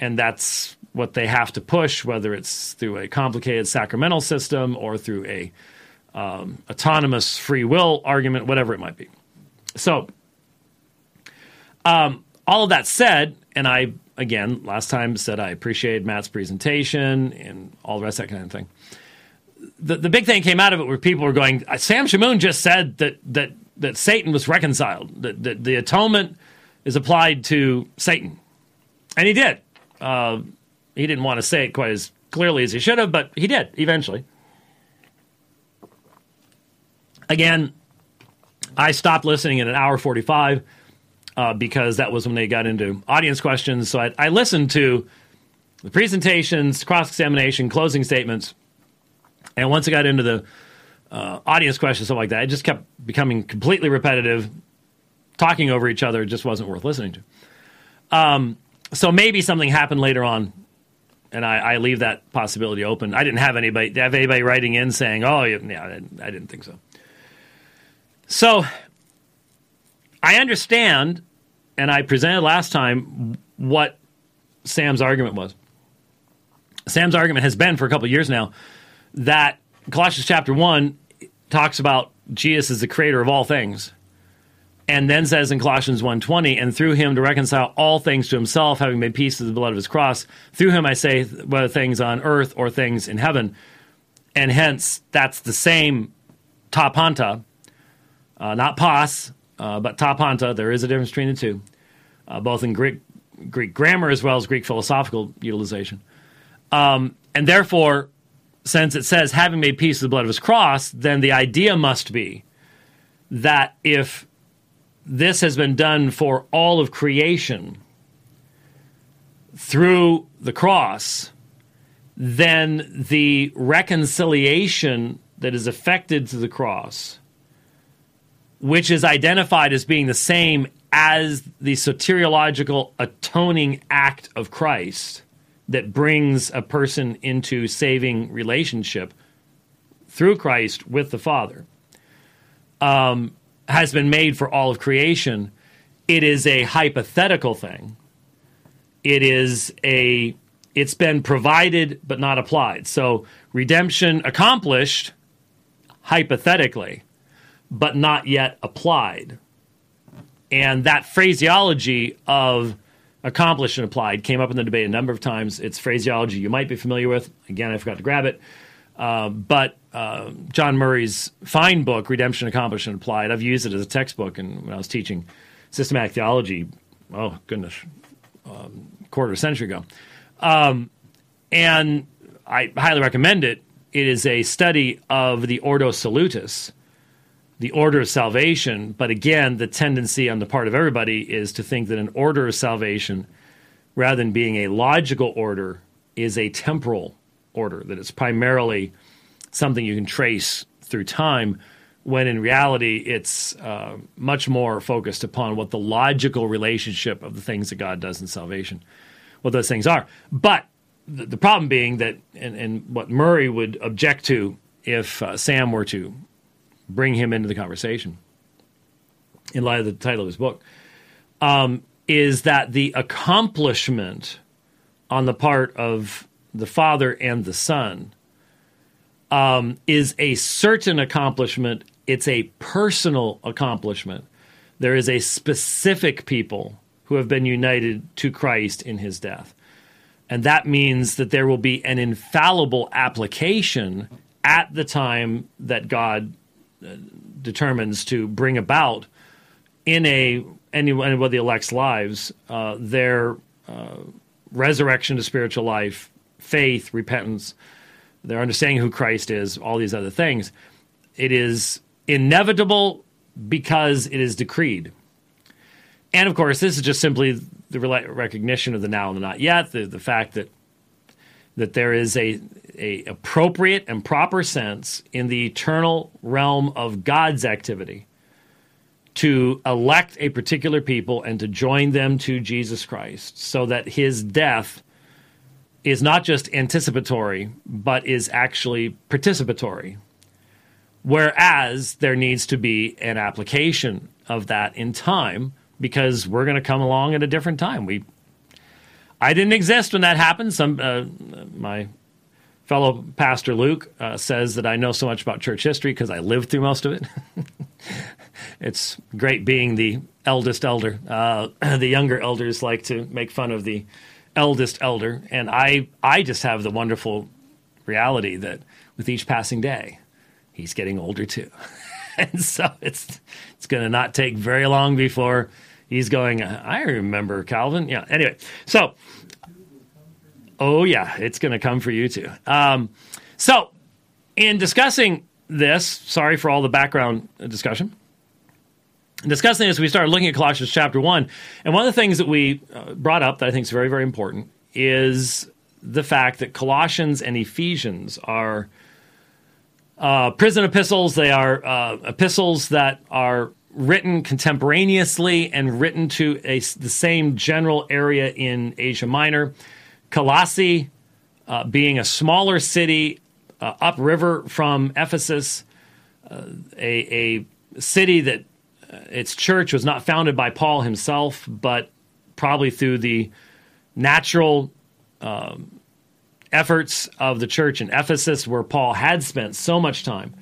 S1: and that's what they have to push, whether it's through a complicated sacramental system or through a um, autonomous free will argument, whatever it might be. So, um, all of that said, and I again last time said I appreciated Matt's presentation and all the rest of that kind of thing. The the big thing came out of it where people were going, Sam Shamoun just said that that that Satan was reconciled, that, that the atonement is applied to Satan, and he did. Uh, he didn't want to say it quite as clearly as he should have, but he did eventually. Again, I stopped listening at an hour 45 uh, because that was when they got into audience questions. So I, I listened to the presentations, cross examination, closing statements. And once I got into the uh, audience questions, stuff like that, it just kept becoming completely repetitive. Talking over each other it just wasn't worth listening to. Um, so maybe something happened later on, and I, I, leave that possibility open. I didn't have anybody have anybody writing in saying, "Oh, yeah, I didn't think so." So I understand, and I presented last time what Sam's argument was. Sam's argument has been for a couple years now that Colossians chapter one talks about Jesus as the creator of all things and then says in Colossians 1:20, and through him to reconcile all things to himself, having made peace through the blood of his cross. Through him I say whether things on earth or things in heaven. And hence that's the same tapanta, uh, not pas, uh, but tapanta. There is a difference between the two, uh, both in Greek Greek grammar as well as Greek philosophical utilization. Um, and therefore, since it says having made peace with the blood of his cross, then the idea must be that if this has been done for all of creation through the cross, then the reconciliation that is effected through the cross, which is identified as being the same as the soteriological atoning act of Christ that brings a person into saving relationship through Christ with the Father. Um, has been made for all of creation, it is a hypothetical thing. It is a it's been provided but not applied. So redemption accomplished hypothetically, but not yet applied. And that phraseology of accomplished and applied came up in the debate a number of times. It's phraseology you might be familiar with. Again, I forgot to grab it. Uh, but uh, John Murray's fine book, Redemption Accomplished and Applied, I've used it as a textbook and when I was teaching systematic theology, oh, goodness, um, quarter of a century ago. Um, and I highly recommend it. It is a study of the Ordo Salutis, the order of salvation. But again, the tendency on the part of everybody is to think that an order of salvation, rather than being a logical order, is a temporal order, that it's primarily something you can trace through time, when in reality it's uh, much more focused upon what the logical relationship of the things that God does in salvation, what those things are. But the, problem being that, and, and, what Murray would object to if uh, Sam were to bring him into the conversation, in light of the title of his book, um, is that the accomplishment on the part of the Father and the Son, um, is a certain accomplishment. It's a personal accomplishment. There is a specific people who have been united to Christ in his death. And that means that there will be an infallible application at the time that God determines to bring about in a the elect's lives uh, their uh, resurrection to spiritual life, faith, repentance, their understanding who Christ is, all these other things. It is inevitable because it is decreed. And of course, this is just simply the recognition of the now and the not yet, the, the fact that that there is a, a appropriate and proper sense in the eternal realm of God's activity to elect a particular people and to join them to Jesus Christ so that his death is not just anticipatory but is actually participatory whereas there needs to be an application of that in time because we're going to come along at a different time. We, I didn't exist when that happened. Some uh, my fellow pastor Luke uh, says that I know so much about church history because I lived through most of it. it's great being the eldest elder. Uh, the younger elders like to make fun of the eldest elder, and I I just have the wonderful reality that with each passing day, he's getting older too. and so it's it's going to not take very long before he's going, I remember Calvin. Yeah. Anyway, so, oh, yeah, it's going to come for you too. Um, so, in discussing this, sorry for all the background discussion. In discussing this, we started looking at Colossians chapter 1. And one of the things that we uh, brought up that I think is very, very important is the fact that Colossians and Ephesians are uh, prison epistles. They are uh, epistles that are written contemporaneously and written to a, the same general area in Asia Minor. Colossae, uh, being a smaller city uh, upriver from Ephesus, uh, a, a, city that uh, its church was not founded by Paul himself, but probably through the natural um, efforts of the church in Ephesus, where Paul had spent so much time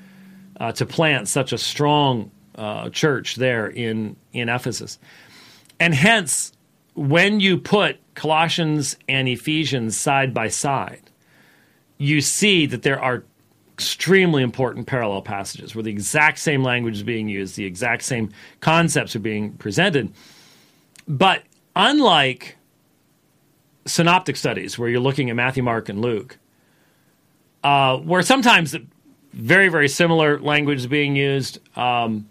S1: uh, to plant such a strong uh, church there in in Ephesus, and hence when you put Colossians and Ephesians side by side, you see that there are extremely important parallel passages where the exact same language is being used, the exact same concepts are being presented. But unlike synoptic studies, where you're looking at Matthew, Mark, and Luke, uh, where sometimes very, very similar language is being used, um,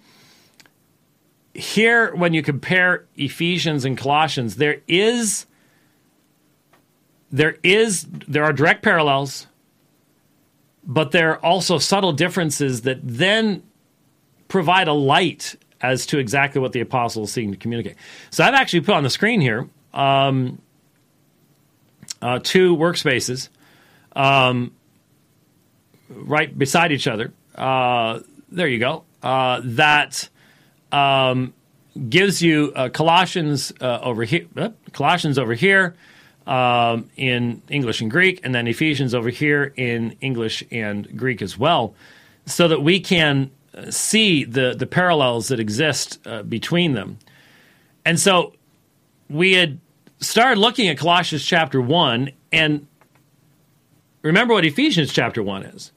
S1: here, when you compare Ephesians and Colossians, there is there is there are direct parallels, but there are also subtle differences that then provide a light as to exactly what the apostle is seeking to communicate. So I've actually put on the screen here um, uh, two workspaces um, right beside each other. Uh, there you go. Uh, that um, gives you uh, Colossians uh, over here, uh, Colossians over here um, in English and Greek, and then Ephesians over here in English and Greek as well, so that we can uh, see the the parallels that exist uh, between them. And so we had started looking at Colossians chapter one, and remember what Ephesians chapter one is.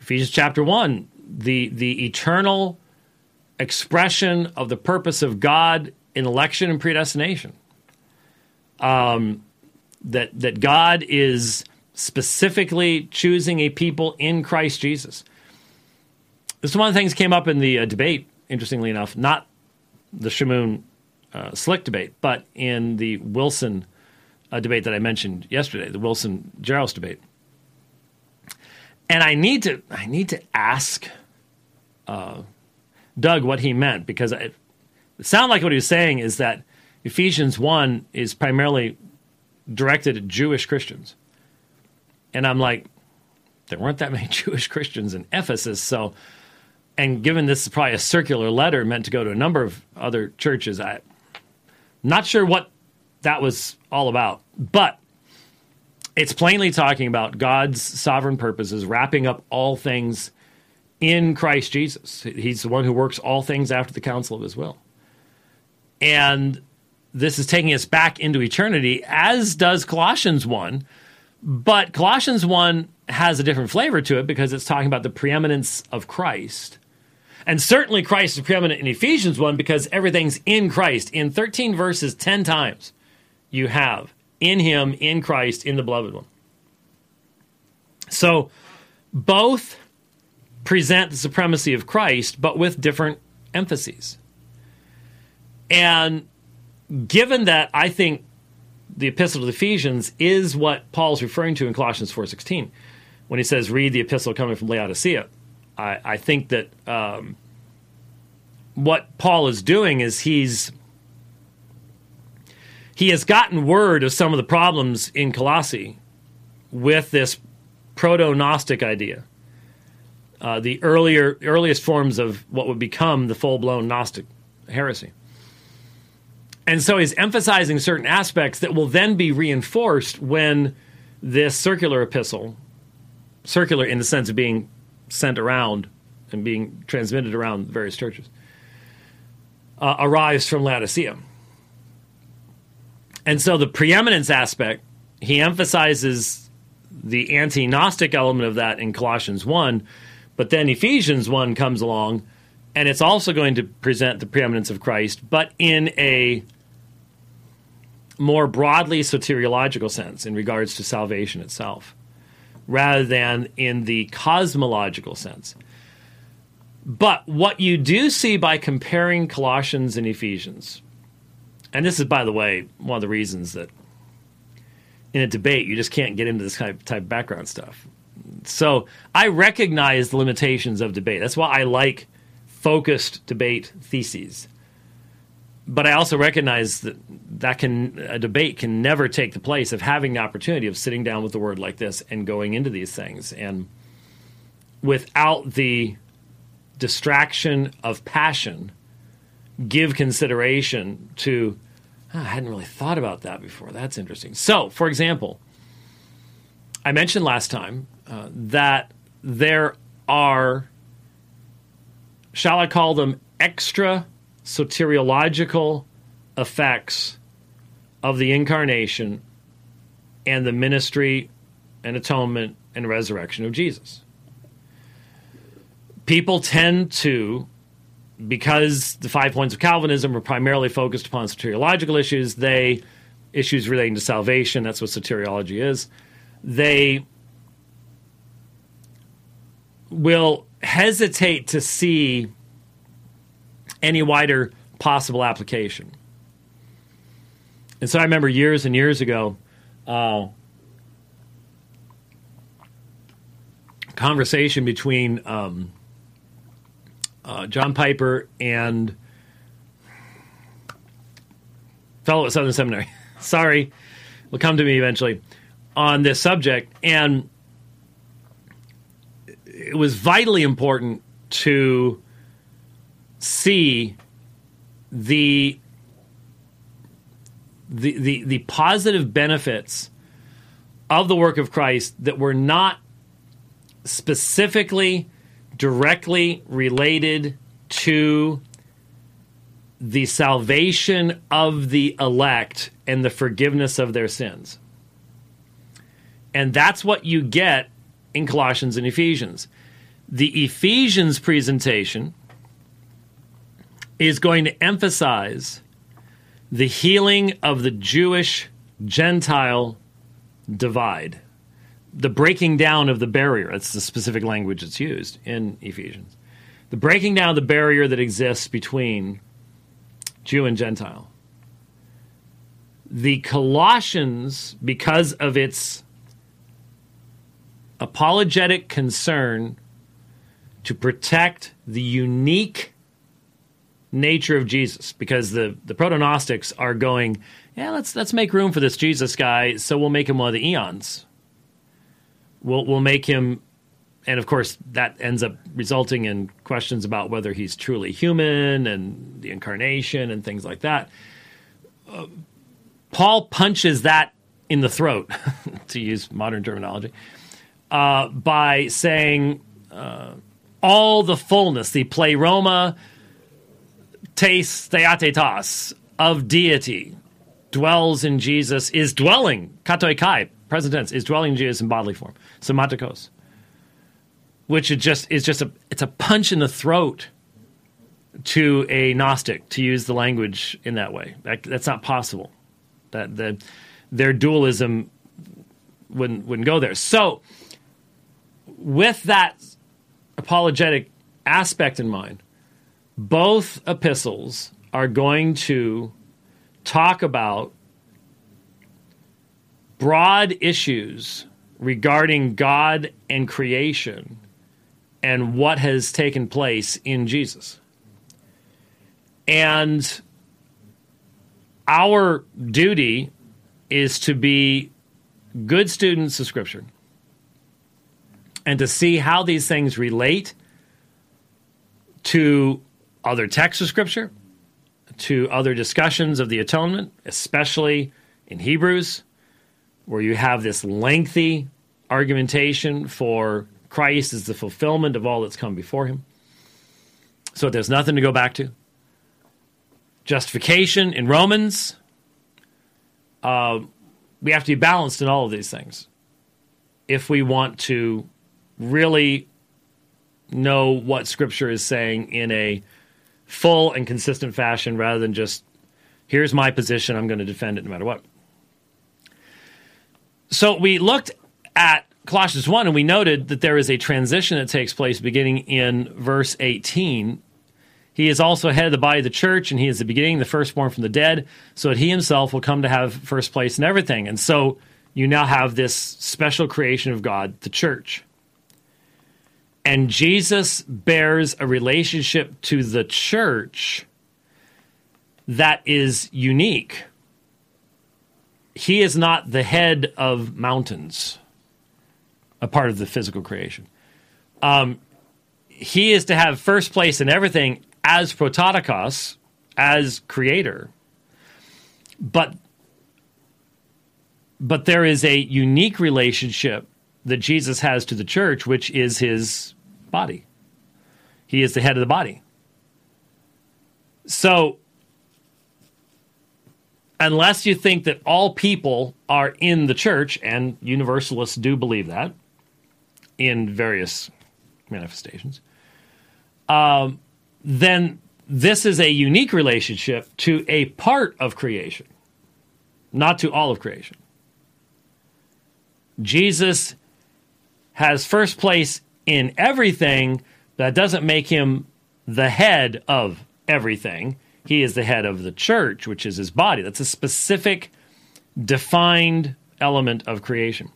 S1: Ephesians chapter one, the the eternal expression of the purpose of God in election and predestination. Um, that that God is specifically choosing a people in Christ Jesus. This is one of the things that came up in the uh, debate. Interestingly enough, not the Shamoun uh, Slick debate, but in the Wilson uh, debate that I mentioned yesterday, the Wilson Jaros debate. And I need to I need to ask uh, Doug what he meant because it, sounded like what he was saying is that Ephesians 1 is primarily directed at Jewish Christians. And I'm like, there weren't that many Jewish Christians in Ephesus. So, and given this is probably a circular letter meant to go to a number of other churches, I'm not sure what that was all about. But it's plainly talking about God's sovereign purposes, wrapping up all things in Christ Jesus. He's the one who works all things after the counsel of his will. And this is taking us back into eternity, as does Colossians 1, But Colossians 1 has a different flavor to it because it's talking about the preeminence of Christ. And certainly Christ is preeminent in Ephesians 1 because everything's in Christ. In 13 verses, 10 times, you have in Him, in Christ, in the beloved one. So both present the supremacy of Christ, but with different emphases. And given that I think the epistle to Ephesians is what Paul's referring to in Colossians 4.16 when he says, read the epistle coming from Laodicea. I, I think that um, what Paul is doing is he's he has gotten word of some of the problems in Colossae with this proto-Gnostic idea. Uh, the earlier earliest forms of what would become the full-blown Gnostic heresy. And so he's emphasizing certain aspects that will then be reinforced when this circular epistle, circular in the sense of being sent around and being transmitted around various churches, uh, arrives from Laodicea. And so the preeminence aspect, he emphasizes the anti Gnostic element of that in Colossians 1, but then Ephesians 1 comes along and it's also going to present the preeminence of Christ, but in a more broadly soteriological sense in regards to salvation itself, rather than in the cosmological sense. But what you do see by comparing Colossians and Ephesians, and this is, by the way, one of the reasons that in a debate you just can't get into this type, type of background stuff. So I recognize the limitations of debate. That's why I like focused debate theses. But I also recognize that that can a debate can never take the place of having the opportunity of sitting down with the word like this and going into these things. And without the distraction of passion give consideration to oh, I hadn't really thought about that before. That's interesting. So for example I mentioned last time uh, that there are shall I call them extra soteriological effects of the incarnation and the ministry and atonement and resurrection of Jesus. People tend to, because the five points of Calvinism are primarily focused upon soteriological issues, they issues relating to salvation, that's what soteriology is, they will hesitate to see any wider possible application. And so I remember years and years ago, uh, conversation between um, uh, John Piper and fellow at Southern Seminary. Sorry, will come to me eventually on this subject, and it was vitally important to see the the, the, the positive benefits of the work of Christ that were not specifically directly related to the salvation of the elect and the forgiveness of their sins. And that's what you get in Colossians and Ephesians. The Ephesians presentation is going to emphasize the healing of the Jewish Gentile divide, the breaking down of the barrier. That's the specific language that's used in Ephesians. The breaking down of the barrier that exists between Jew and Gentile. The Colossians, because of its apologetic concern to protect the unique nature of Jesus because the the proto-gnostics are going, yeah, let's let's make room for this Jesus guy, so we'll make him one of the eons. We'll we'll make him and of course that ends up resulting in questions about whether he's truly human and the incarnation and things like that. Uh, Paul punches that in the throat, to use modern terminology, uh, by saying uh, all the fullness, the pleroma, tes theotetos of deity dwells in Jesus, is dwelling, katoikei, present tense, is dwelling in Jesus in bodily form, somatikos, which is just is just a it's a punch in the throat to a Gnostic to use the language in that way. That, that's not possible. That the, their dualism wouldn't wouldn't go there. So, with that apologetic aspect in mind, both epistles are going to talk about broad issues regarding God and creation and what has taken place in Jesus. And our duty is to be good students of Scripture and to see how these things relate to other texts of Scripture, to other discussions of the atonement, especially in Hebrews, where you have this lengthy argumentation for Christ as the fulfillment of all that's come before him. So there's nothing to go back to justification in Romans. Uh, we have to be balanced in all of these things if we want to really know what Scripture is saying in a full and consistent fashion rather than just, here's my position, I'm going to defend it no matter what. So we looked at Colossians 1 and we noted that there is a transition that takes place beginning in verse 18 he is also head of the body of the church, and he is the beginning, the firstborn from the dead, so that he himself will come to have first place in everything. And so you now have this special creation of God, the church. And Jesus bears a relationship to the church that is unique. He is not the head of mountains, a part of the physical creation. Um, he is to have first place in everything as prototokos, as creator. But but there is a unique relationship that Jesus has to the church, which is his body. He is the head of the body. So, unless you think that all people are in the church, and universalists do believe that in various manifestations, um, then this is a unique relationship to a part of creation, not to all of creation. Jesus has first place in everything, that doesn't make him the head of everything. He is the head of the church, which is his body. That's a specific, defined element of creation.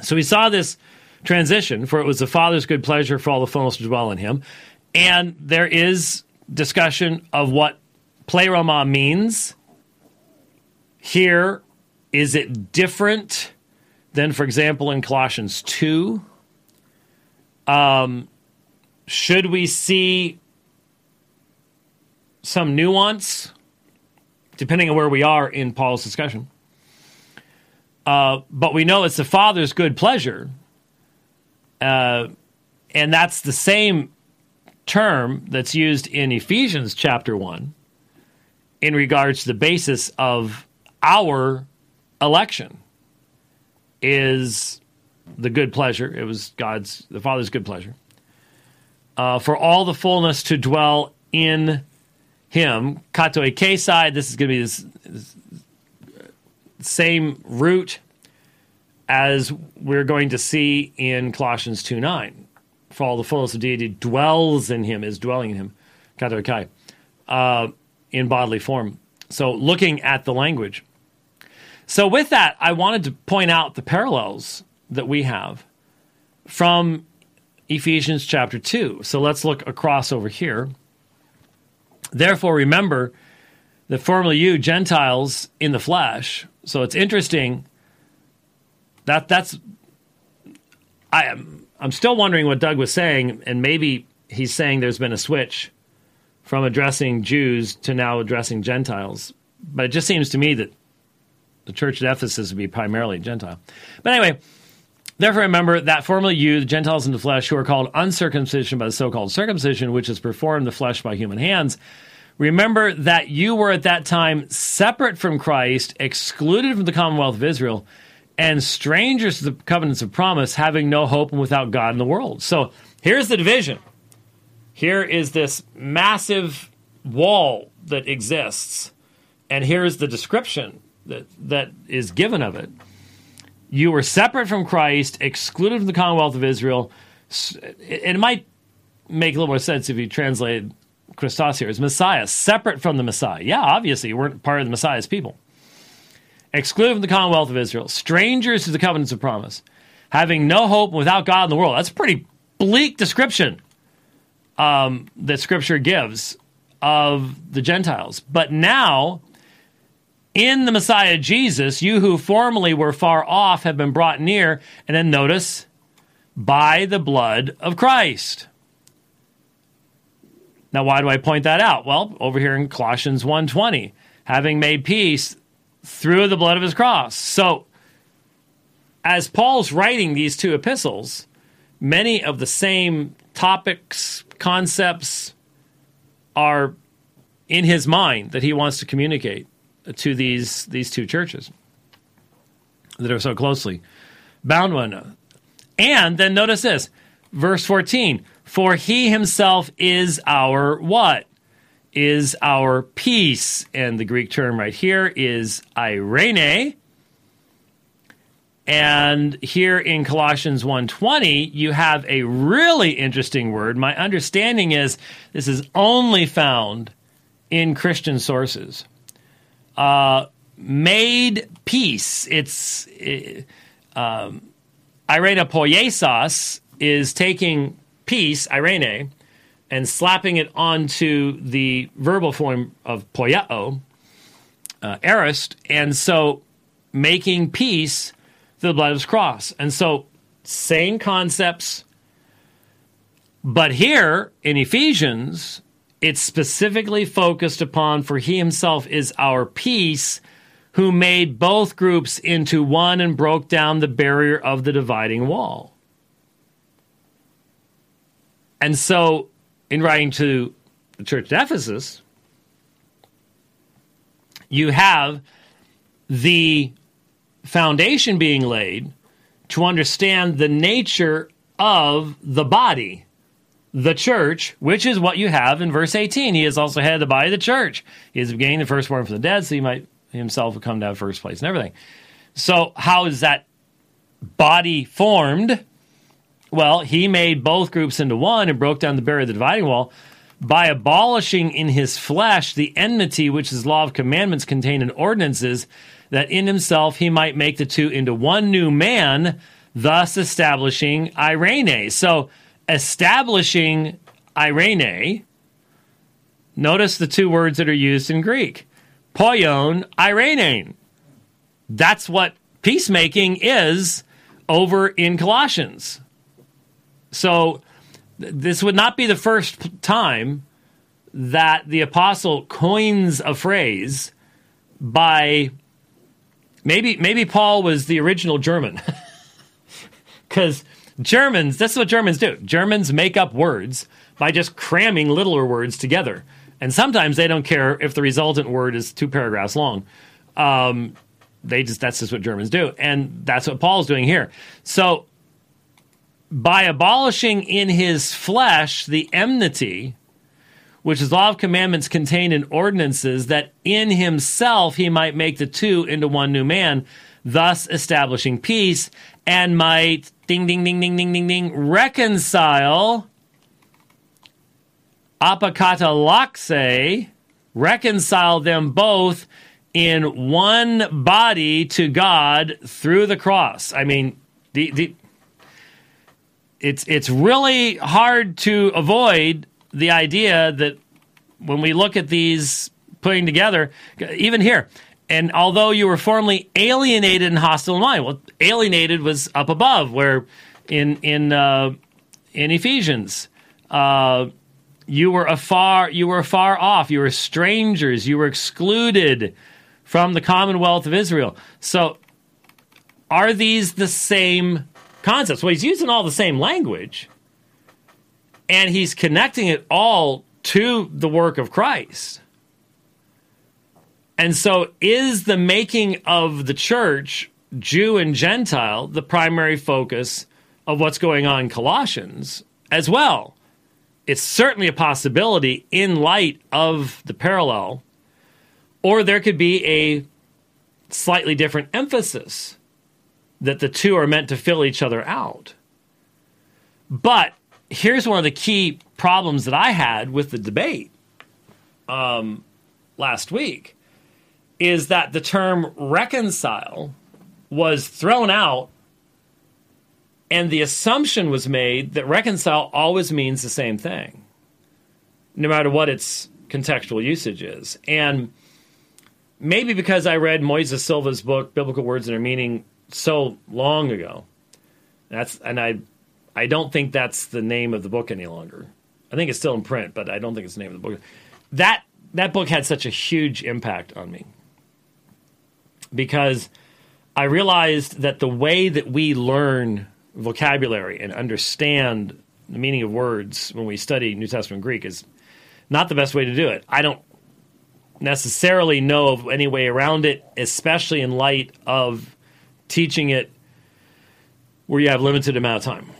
S1: So we saw this transition, for it was the Father's good pleasure for all the fullness to dwell in him. And there is discussion of what pleroma means. Here, is it different than, for example, in Colossians 2? Um, should we see some nuance, depending on where we are in Paul's discussion? Uh, but we know it's the Father's good pleasure. Uh, and that's the same term that's used in Ephesians chapter 1 in regards to the basis of our election is the good pleasure. It was God's, the Father's good pleasure. Uh, for all the fullness to dwell in him. katoikesai, this is going to be this same root as we're going to see in Colossians 2 9 for all the fullness of deity dwells in him, is dwelling in him, katoikei, uh, in bodily form. So looking at the language. So with that, I wanted to point out the parallels that we have from Ephesians chapter 2. So let's look across over here. Therefore, remember that formerly you, Gentiles in the flesh. So it's interesting that that's I am I'm still wondering what Doug was saying, and maybe he's saying there's been a switch from addressing Jews to now addressing Gentiles. But it just seems to me that the church at Ephesus would be primarily Gentile. But anyway, therefore remember that formerly you, the Gentiles in the flesh, who are called uncircumcision by the so called circumcision, which is performed the flesh by human hands, remember that you were at that time separate from Christ, excluded from the commonwealth of Israel and strangers to the covenants of promise, having no hope and without God in the world. So here's the division. Here is this massive wall that exists, and here's the description that, that is given of it. You were separate from Christ, excluded from the commonwealth of Israel. It might make a little more sense if you translate Christos here as Messiah, separate from the Messiah. Yeah, obviously, you weren't part of the Messiah's people. Excluded from the commonwealth of Israel, strangers to the covenants of promise, having no hope without God in the world. That's a pretty bleak description um, that Scripture gives of the Gentiles. But now, in the Messiah Jesus, you who formerly were far off have been brought near. And then notice, by the blood of Christ. Now, why do I point that out? Well, over here in Colossians 1:20, having made peace through the blood of his cross. So, as Paul's writing these two epistles, many of the same topics, concepts are in his mind that he wants to communicate to these these two churches that are so closely bound one another. And then notice this, verse 14, for he himself is our what? Is our peace. And the Greek term right here is irene. And here in Colossians 1:20, you have a really interesting word. My understanding is this is only found in Christian sources. Uh, made peace. It's um, irena poiesos is taking peace, irene, and slapping it onto the verbal form of poieo, uh, and so making peace through the blood of his cross. And so, same concepts, but here in Ephesians, it's specifically focused upon for he himself is our peace who made both groups into one and broke down the barrier of the dividing wall. And so, in writing to the church at Ephesus, you have the foundation being laid to understand the nature of the body, the church, which is what you have in verse 18. He is also head of the body of the church. He is beginning the firstborn from the dead, so he might himself come down first place and everything. So, how is that body formed? Well, he made both groups into one and broke down the barrier of the dividing wall by abolishing in his flesh the enmity which his law of commandments contained in ordinances, that in himself he might make the two into one new man, thus establishing Irene. So, establishing Irene, notice the two words that are used in Greek poion, Irene. That's what peacemaking is over in Colossians. So th- this would not be the first time that the apostle coins a phrase by maybe maybe Paul was the original German. Cuz Germans, that's what Germans do. Germans make up words by just cramming littler words together. And sometimes they don't care if the resultant word is two paragraphs long. Um, they just that's just what Germans do, and that's what Paul's doing here. So by abolishing in his flesh the enmity, which is law of commandments contained in ordinances, that in himself he might make the two into one new man, thus establishing peace, and might ding ding ding ding ding ding ding reconcile apokatallaxe, reconcile them both in one body to God through the cross. I mean, the, the it's it's really hard to avoid the idea that when we look at these putting together, even here, and although you were formerly alienated and hostile in mind, well, alienated was up above, where in in uh, in Ephesians, uh, you were afar, you were far off, you were strangers, you were excluded from the commonwealth of Israel. So, are these the same concepts. Well, he's using all the same language, and he's connecting it all to the work of Christ. And so, is the making of the church Jew and Gentile the primary focus of what's going on in Colossians as well. It's certainly a possibility in light of the parallel, or there could be a slightly different emphasis that the two are meant to fill each other out. But here's one of the key problems that I had with the debate um, last week is that the term reconcile was thrown out and the assumption was made that reconcile always means the same thing, no matter what its contextual usage is. And maybe because I read Moises Silva's book, Biblical Words and Their Meaning, so long ago, that's and I, I don't think that's the name of the book any longer. I think it's still in print, but I don't think it's the name of the book. That that book had such a huge impact on me because I realized that the way that we learn vocabulary and understand the meaning of words when we study New Testament Greek is not the best way to do it. I don't necessarily know of any way around it, especially in light of teaching it where you have limited amount of time.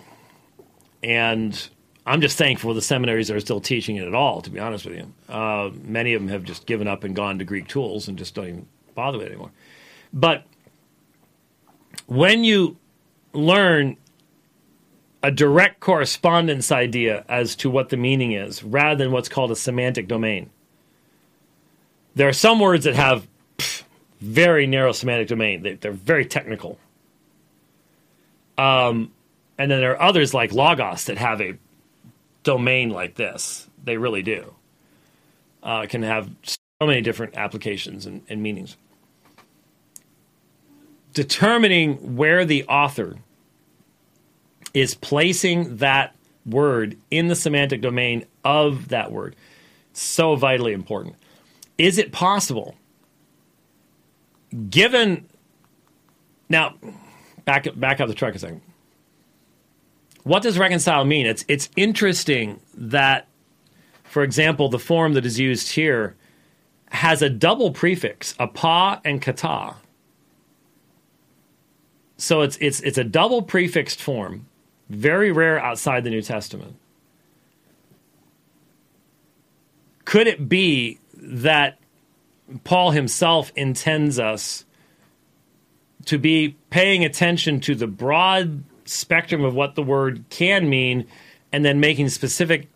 S1: And I'm just thankful the seminaries are still teaching it at all, to be honest with you. Uh, many of them have just given up and gone to Greek tools and just don't even bother with it anymore. But when you learn a direct correspondence idea as to what the meaning is rather than what's called a semantic domain. There are some words that have pff, very narrow semantic domain, they, are very technical. Um, and then there are others like Logos that have a domain like this. They really do. Uh, can have so many different applications and, and meanings. Determining where the author is placing that word in the semantic domain of that word. So vitally important. Is it possible, given now, back back up the truck a second. What does reconcile mean? It's it's interesting that, for example, the form that is used here has a double prefix, apa and kata. So it's it's it's a double prefixed form very rare outside the New Testament. Could it be that Paul himself intends us to be paying attention to the broad spectrum of what the word can mean and then making specific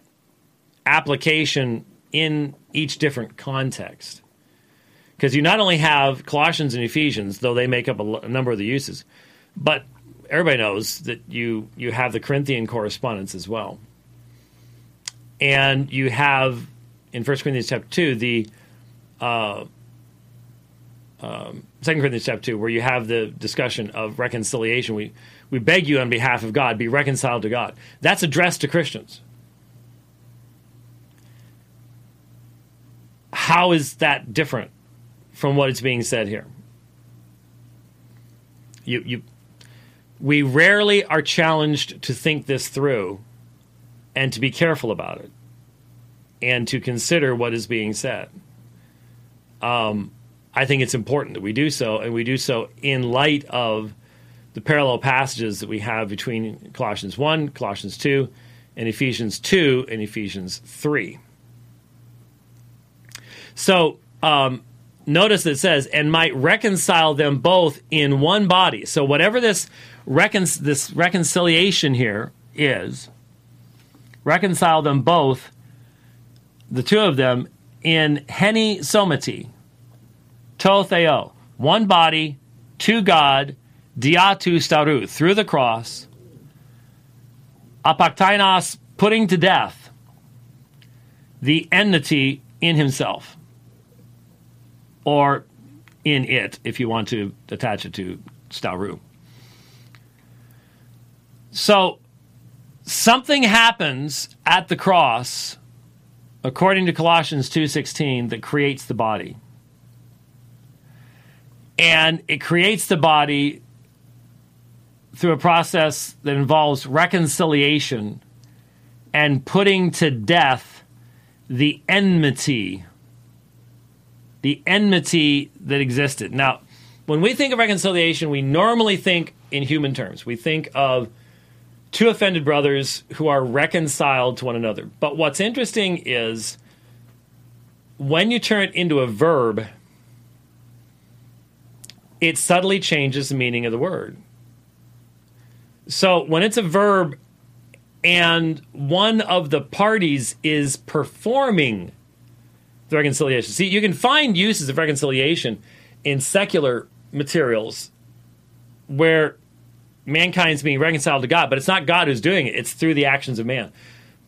S1: application in each different context? Because you not only have Colossians and Ephesians, though they make up a, a number of the uses, but everybody knows that you you have the Corinthian correspondence as well, and you have in First Corinthians chapter two the uh, um, Second Corinthians chapter two, where you have the discussion of reconciliation. We we beg you on behalf of God, be reconciled to God. That's addressed to Christians. How is that different from what is being said here? You you we rarely are challenged to think this through and to be careful about it and to consider what is being said. Um, I think it's important that we do so, and we do so in light of the parallel passages that we have between Colossians 1, Colossians 2, and Ephesians 2 and Ephesians 3. So, um, notice that it says, and might reconcile them both in one body. So, whatever this recon- this reconciliation here is reconcile them both, the two of them, in heni somati, to theo, one body, to God, diatu staurou, through the cross, apokteinas, putting to death the enmity in himself, or in it, if you want to attach it to staurou. So something happens at the cross according to Colossians 2:16 that creates the body. And it creates the body through a process that involves reconciliation and putting to death the enmity the enmity that existed. Now, when we think of reconciliation, we normally think in human terms. We think of two offended brothers who are reconciled to one another. But what's interesting is when you turn it into a verb, it subtly changes the meaning of the word. So when it's a verb and one of the parties is performing the reconciliation, see, you can find uses of reconciliation in secular materials where mankind's being reconciled to God, but it's not God who's doing it, it's through the actions of man.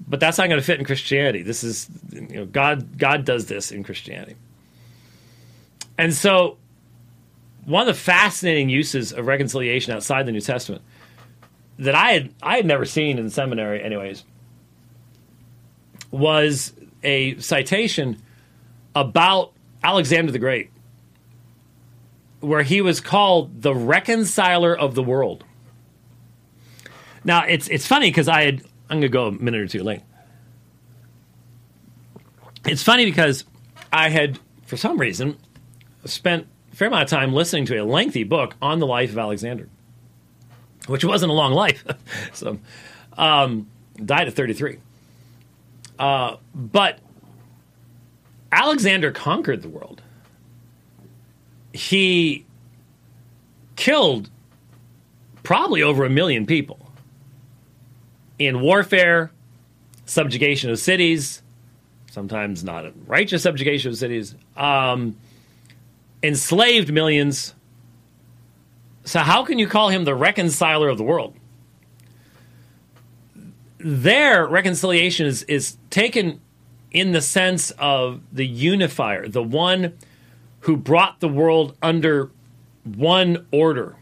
S1: But that's not going to fit in Christianity. This is you know God God does this in Christianity. And so one of the fascinating uses of reconciliation outside the New Testament that I had I had never seen in seminary anyways was a citation about Alexander the Great where he was called the reconciler of the world. Now it's it's funny because I had I'm gonna go a minute or two late. It's funny because I had for some reason spent a fair amount of time listening to a lengthy book on the life of Alexander, which wasn't a long life. so um, died at 33. Uh, but Alexander conquered the world. He killed probably over a million people in warfare, subjugation of cities, sometimes not a righteous subjugation of cities, um, enslaved millions. So, how can you call him the reconciler of the world? Their reconciliation is, is taken in the sense of the unifier, the one who brought the world under one order.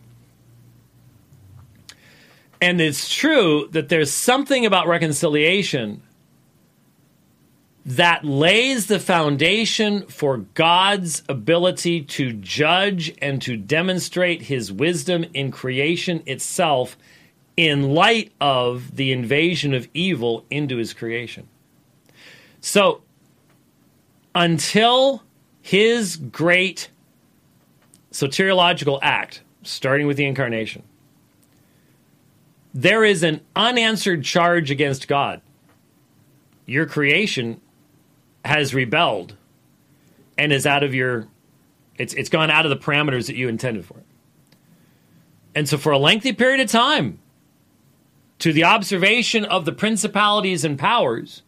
S1: And it's true that there's something about reconciliation that lays the foundation for God's ability to judge and to demonstrate his wisdom in creation itself in light of the invasion of evil into his creation. So, until his great soteriological act, starting with the incarnation, there is an unanswered charge against God. Your creation has rebelled and is out of your it's it's gone out of the parameters that you intended for it. And so for a lengthy period of time, to the observation of the principalities and powers,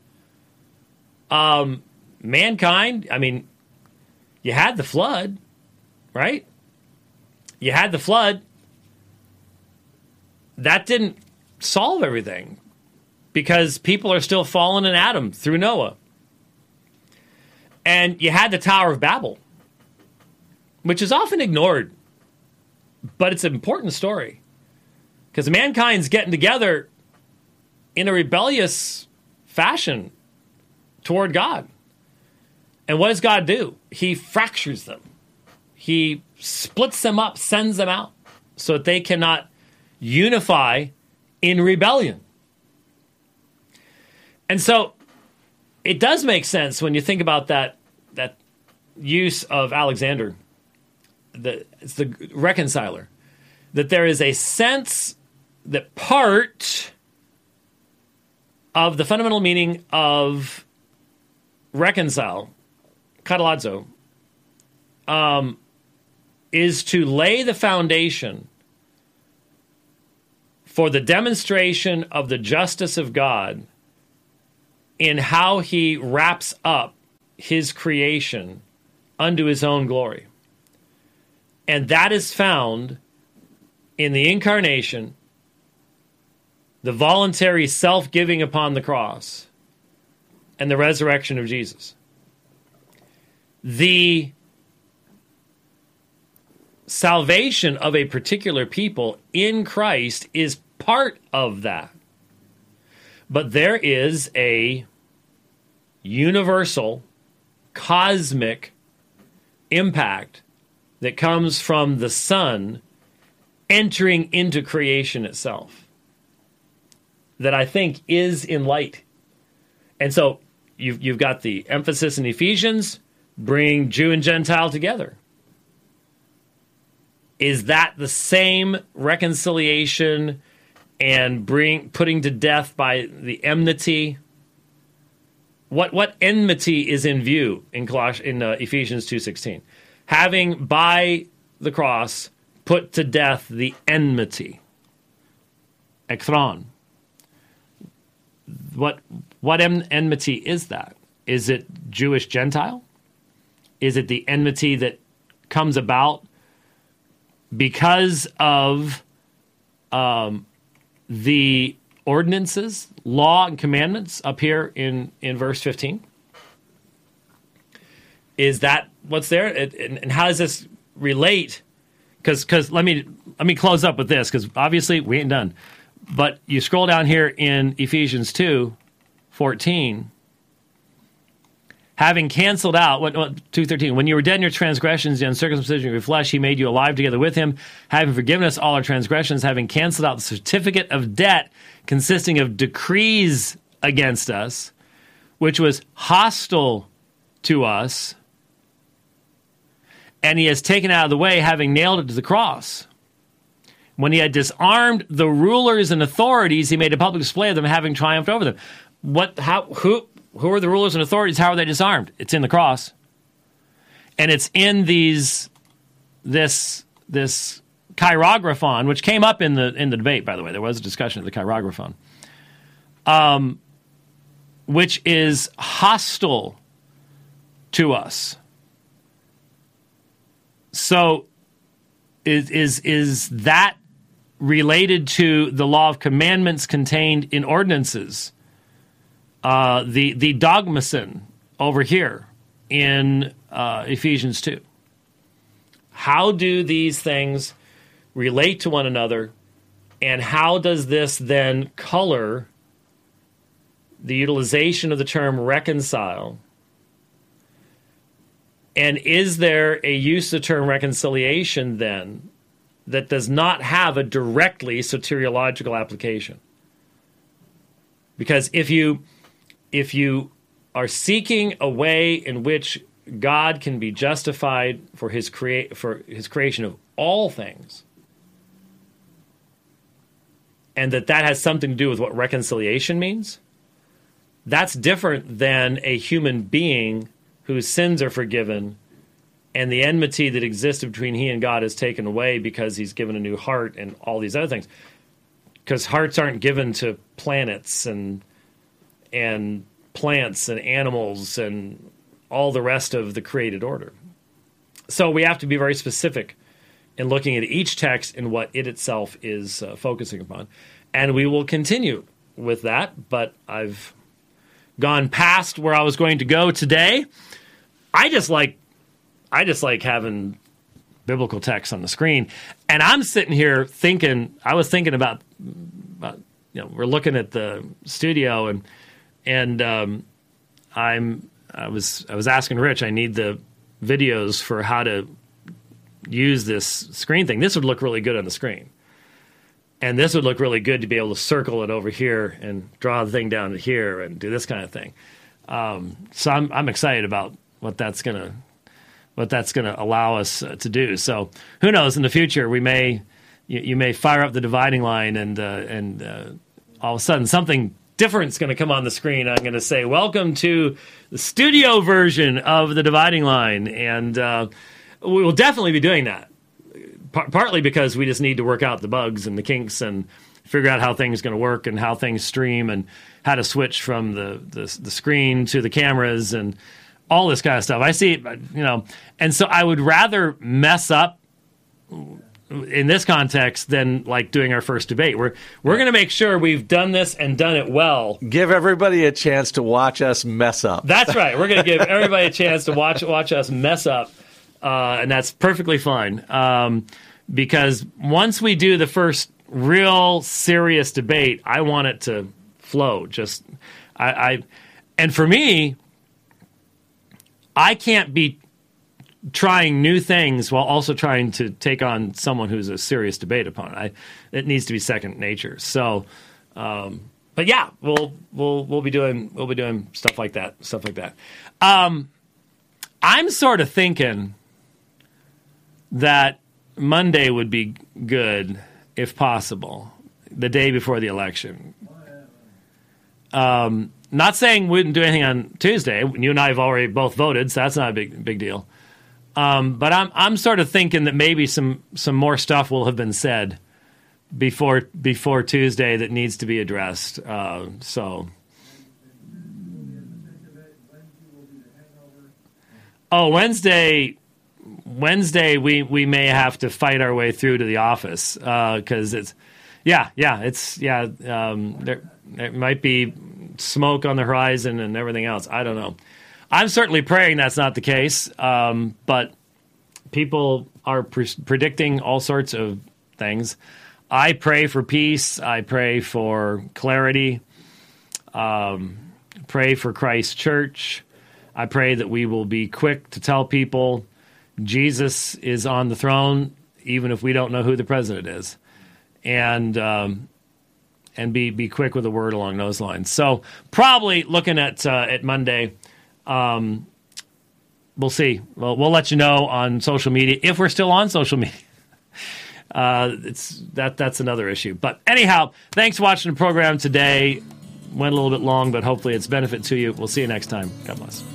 S1: um, mankind, I mean, you had the flood, right? You had the flood. That didn't solve everything because people are still falling in Adam through Noah. And you had the Tower of Babel, which is often ignored, but it's an important story because mankind's getting together in a rebellious fashion toward God. And what does God do? He fractures them. He splits them up, sends them out so that they cannot unify in rebellion. And so it does make sense when you think about that that use of Alexander, the it's the reconciler, that there is a sense that part of the fundamental meaning of reconcile, katalladzo, um, is to lay the foundation for the demonstration of the justice of God in how he wraps up his creation unto his own glory. And that is found in the incarnation, the voluntary self giving upon the cross, and the resurrection of Jesus. The salvation of a particular people in Christ is part of that. But there is a universal, cosmic impact that comes from the Son entering into creation itself that I think is in light. And so you've, you've got the emphasis in Ephesians, bring Jew and Gentile together. Is that the same reconciliation and bring putting to death by the enmity? What what enmity is in view in Coloss- in uh, Ephesians two sixteen? Having by the cross put to death the enmity. Ekthron. What what en- enmity is that? Is it Jewish Gentile? Is it the enmity that comes about because of um, the ordinances, law, and commandments up here in, in verse 15? Is that what's there? It, and, and how does this relate? Because because let me let me close up with this because obviously we ain't done. But you scroll down here in Ephesians 2, 14, having canceled out what, what 213 when you were dead in your transgressions the uncircumcision of your flesh he made you alive together with him having forgiven us all our transgressions having canceled out the certificate of debt consisting of decrees against us which was hostile to us and he has taken out of the way having nailed it to the cross. When he had disarmed the rulers and authorities he made a public display of them having triumphed over them. What how who who are the rulers and authorities? How are they disarmed? It's in the cross, and it's in these this this chirographon, which came up in the in the debate. By the way, there was a discussion of the chirographon, um, which is hostile to us. So, is is is that related to the law of commandments contained in ordinances? Uh, the the dogmasin over here in uh, Ephesians two. How do these things relate to one another, and how does this then color the utilization of the term reconcile? And is there a use of the term reconciliation then that does not have a directly soteriological application? Because if you if you are seeking a way in which God can be justified for his create for his creation of all things and that that has something to do with what reconciliation means that's different than a human being whose sins are forgiven and the enmity that existed between he and God is taken away because he's given a new heart and all these other things. Because hearts aren't given to planets and and plants and animals and all the rest of the created order. So we have to be very specific in looking at each text and what it itself is uh, focusing upon. And we will continue with that, but I've gone past where I was going to go today. I just like I just like having biblical text on the screen. And I'm sitting here thinking I was thinking about, about you know, we're looking at the studio and and um, I'm I was I was asking Rich. I need the videos for how to use this screen thing. This would look really good on the screen, and this would look really good to be able to circle it over here and draw the thing down to here and do this kind of thing. Um, so I'm I'm excited about what that's gonna what that's gonna allow us uh, to do. So who knows in the future we may you, you may fire up the dividing line and uh, and uh, all of a sudden something difference going to come on the screen. I'm going to say, Welcome to the studio version of the dividing line. And uh, we will definitely be doing that. P- partly because we just need to work out the bugs and the kinks and figure out how things going to work and how things stream and how to switch from the, the, the screen to the cameras and all this kind of stuff. I see, you know, and so I would rather mess up in this context than like doing our first debate. We're we're going to make sure we've done this and done it well.
S2: Give everybody a chance to watch us mess up.
S1: That's right. We're going to give everybody a chance to watch watch us mess up, uh, and that's perfectly fine. Um, because once we do the first real serious debate, I want it to flow. Just I, I and for me, I can't be trying new things while also trying to take on someone who's a serious debate opponent. I, it needs to be second nature. So, um, but yeah, we'll we'll we'll be doing we'll be doing stuff like that, stuff like that. Um, I'm sort of thinking that Monday would be good if possible, the day before the election. Um, not saying we wouldn't do anything on Tuesday. You and I have already both voted, so that's not a big big deal. Um, but I'm I'm sort of thinking that maybe some some more stuff will have been said before before Tuesday that needs to be addressed. Uh, so. Oh, Wednesday. Wednesday, we, we may have to fight our way through to the office because uh, it's, yeah, yeah, it's yeah. Um, there, there might be smoke on the horizon and everything else. I don't know. I'm certainly praying that's not the case, um, but people are pre- predicting all sorts of things. I pray for peace. I pray for clarity. Um, pray for Christ Church. I pray that we will be quick to tell people Jesus is on the throne, even if we don't know who the president is, and um, and be be quick with a word along those lines. So probably looking at uh, at Monday. Um, we'll see. Well, we'll let you know on social media if we're still on social media. Uh, it's that that's another issue. But anyhow, thanks for watching the program today. Went a little bit long, but hopefully it's benefit to you. We'll see you next time. God bless.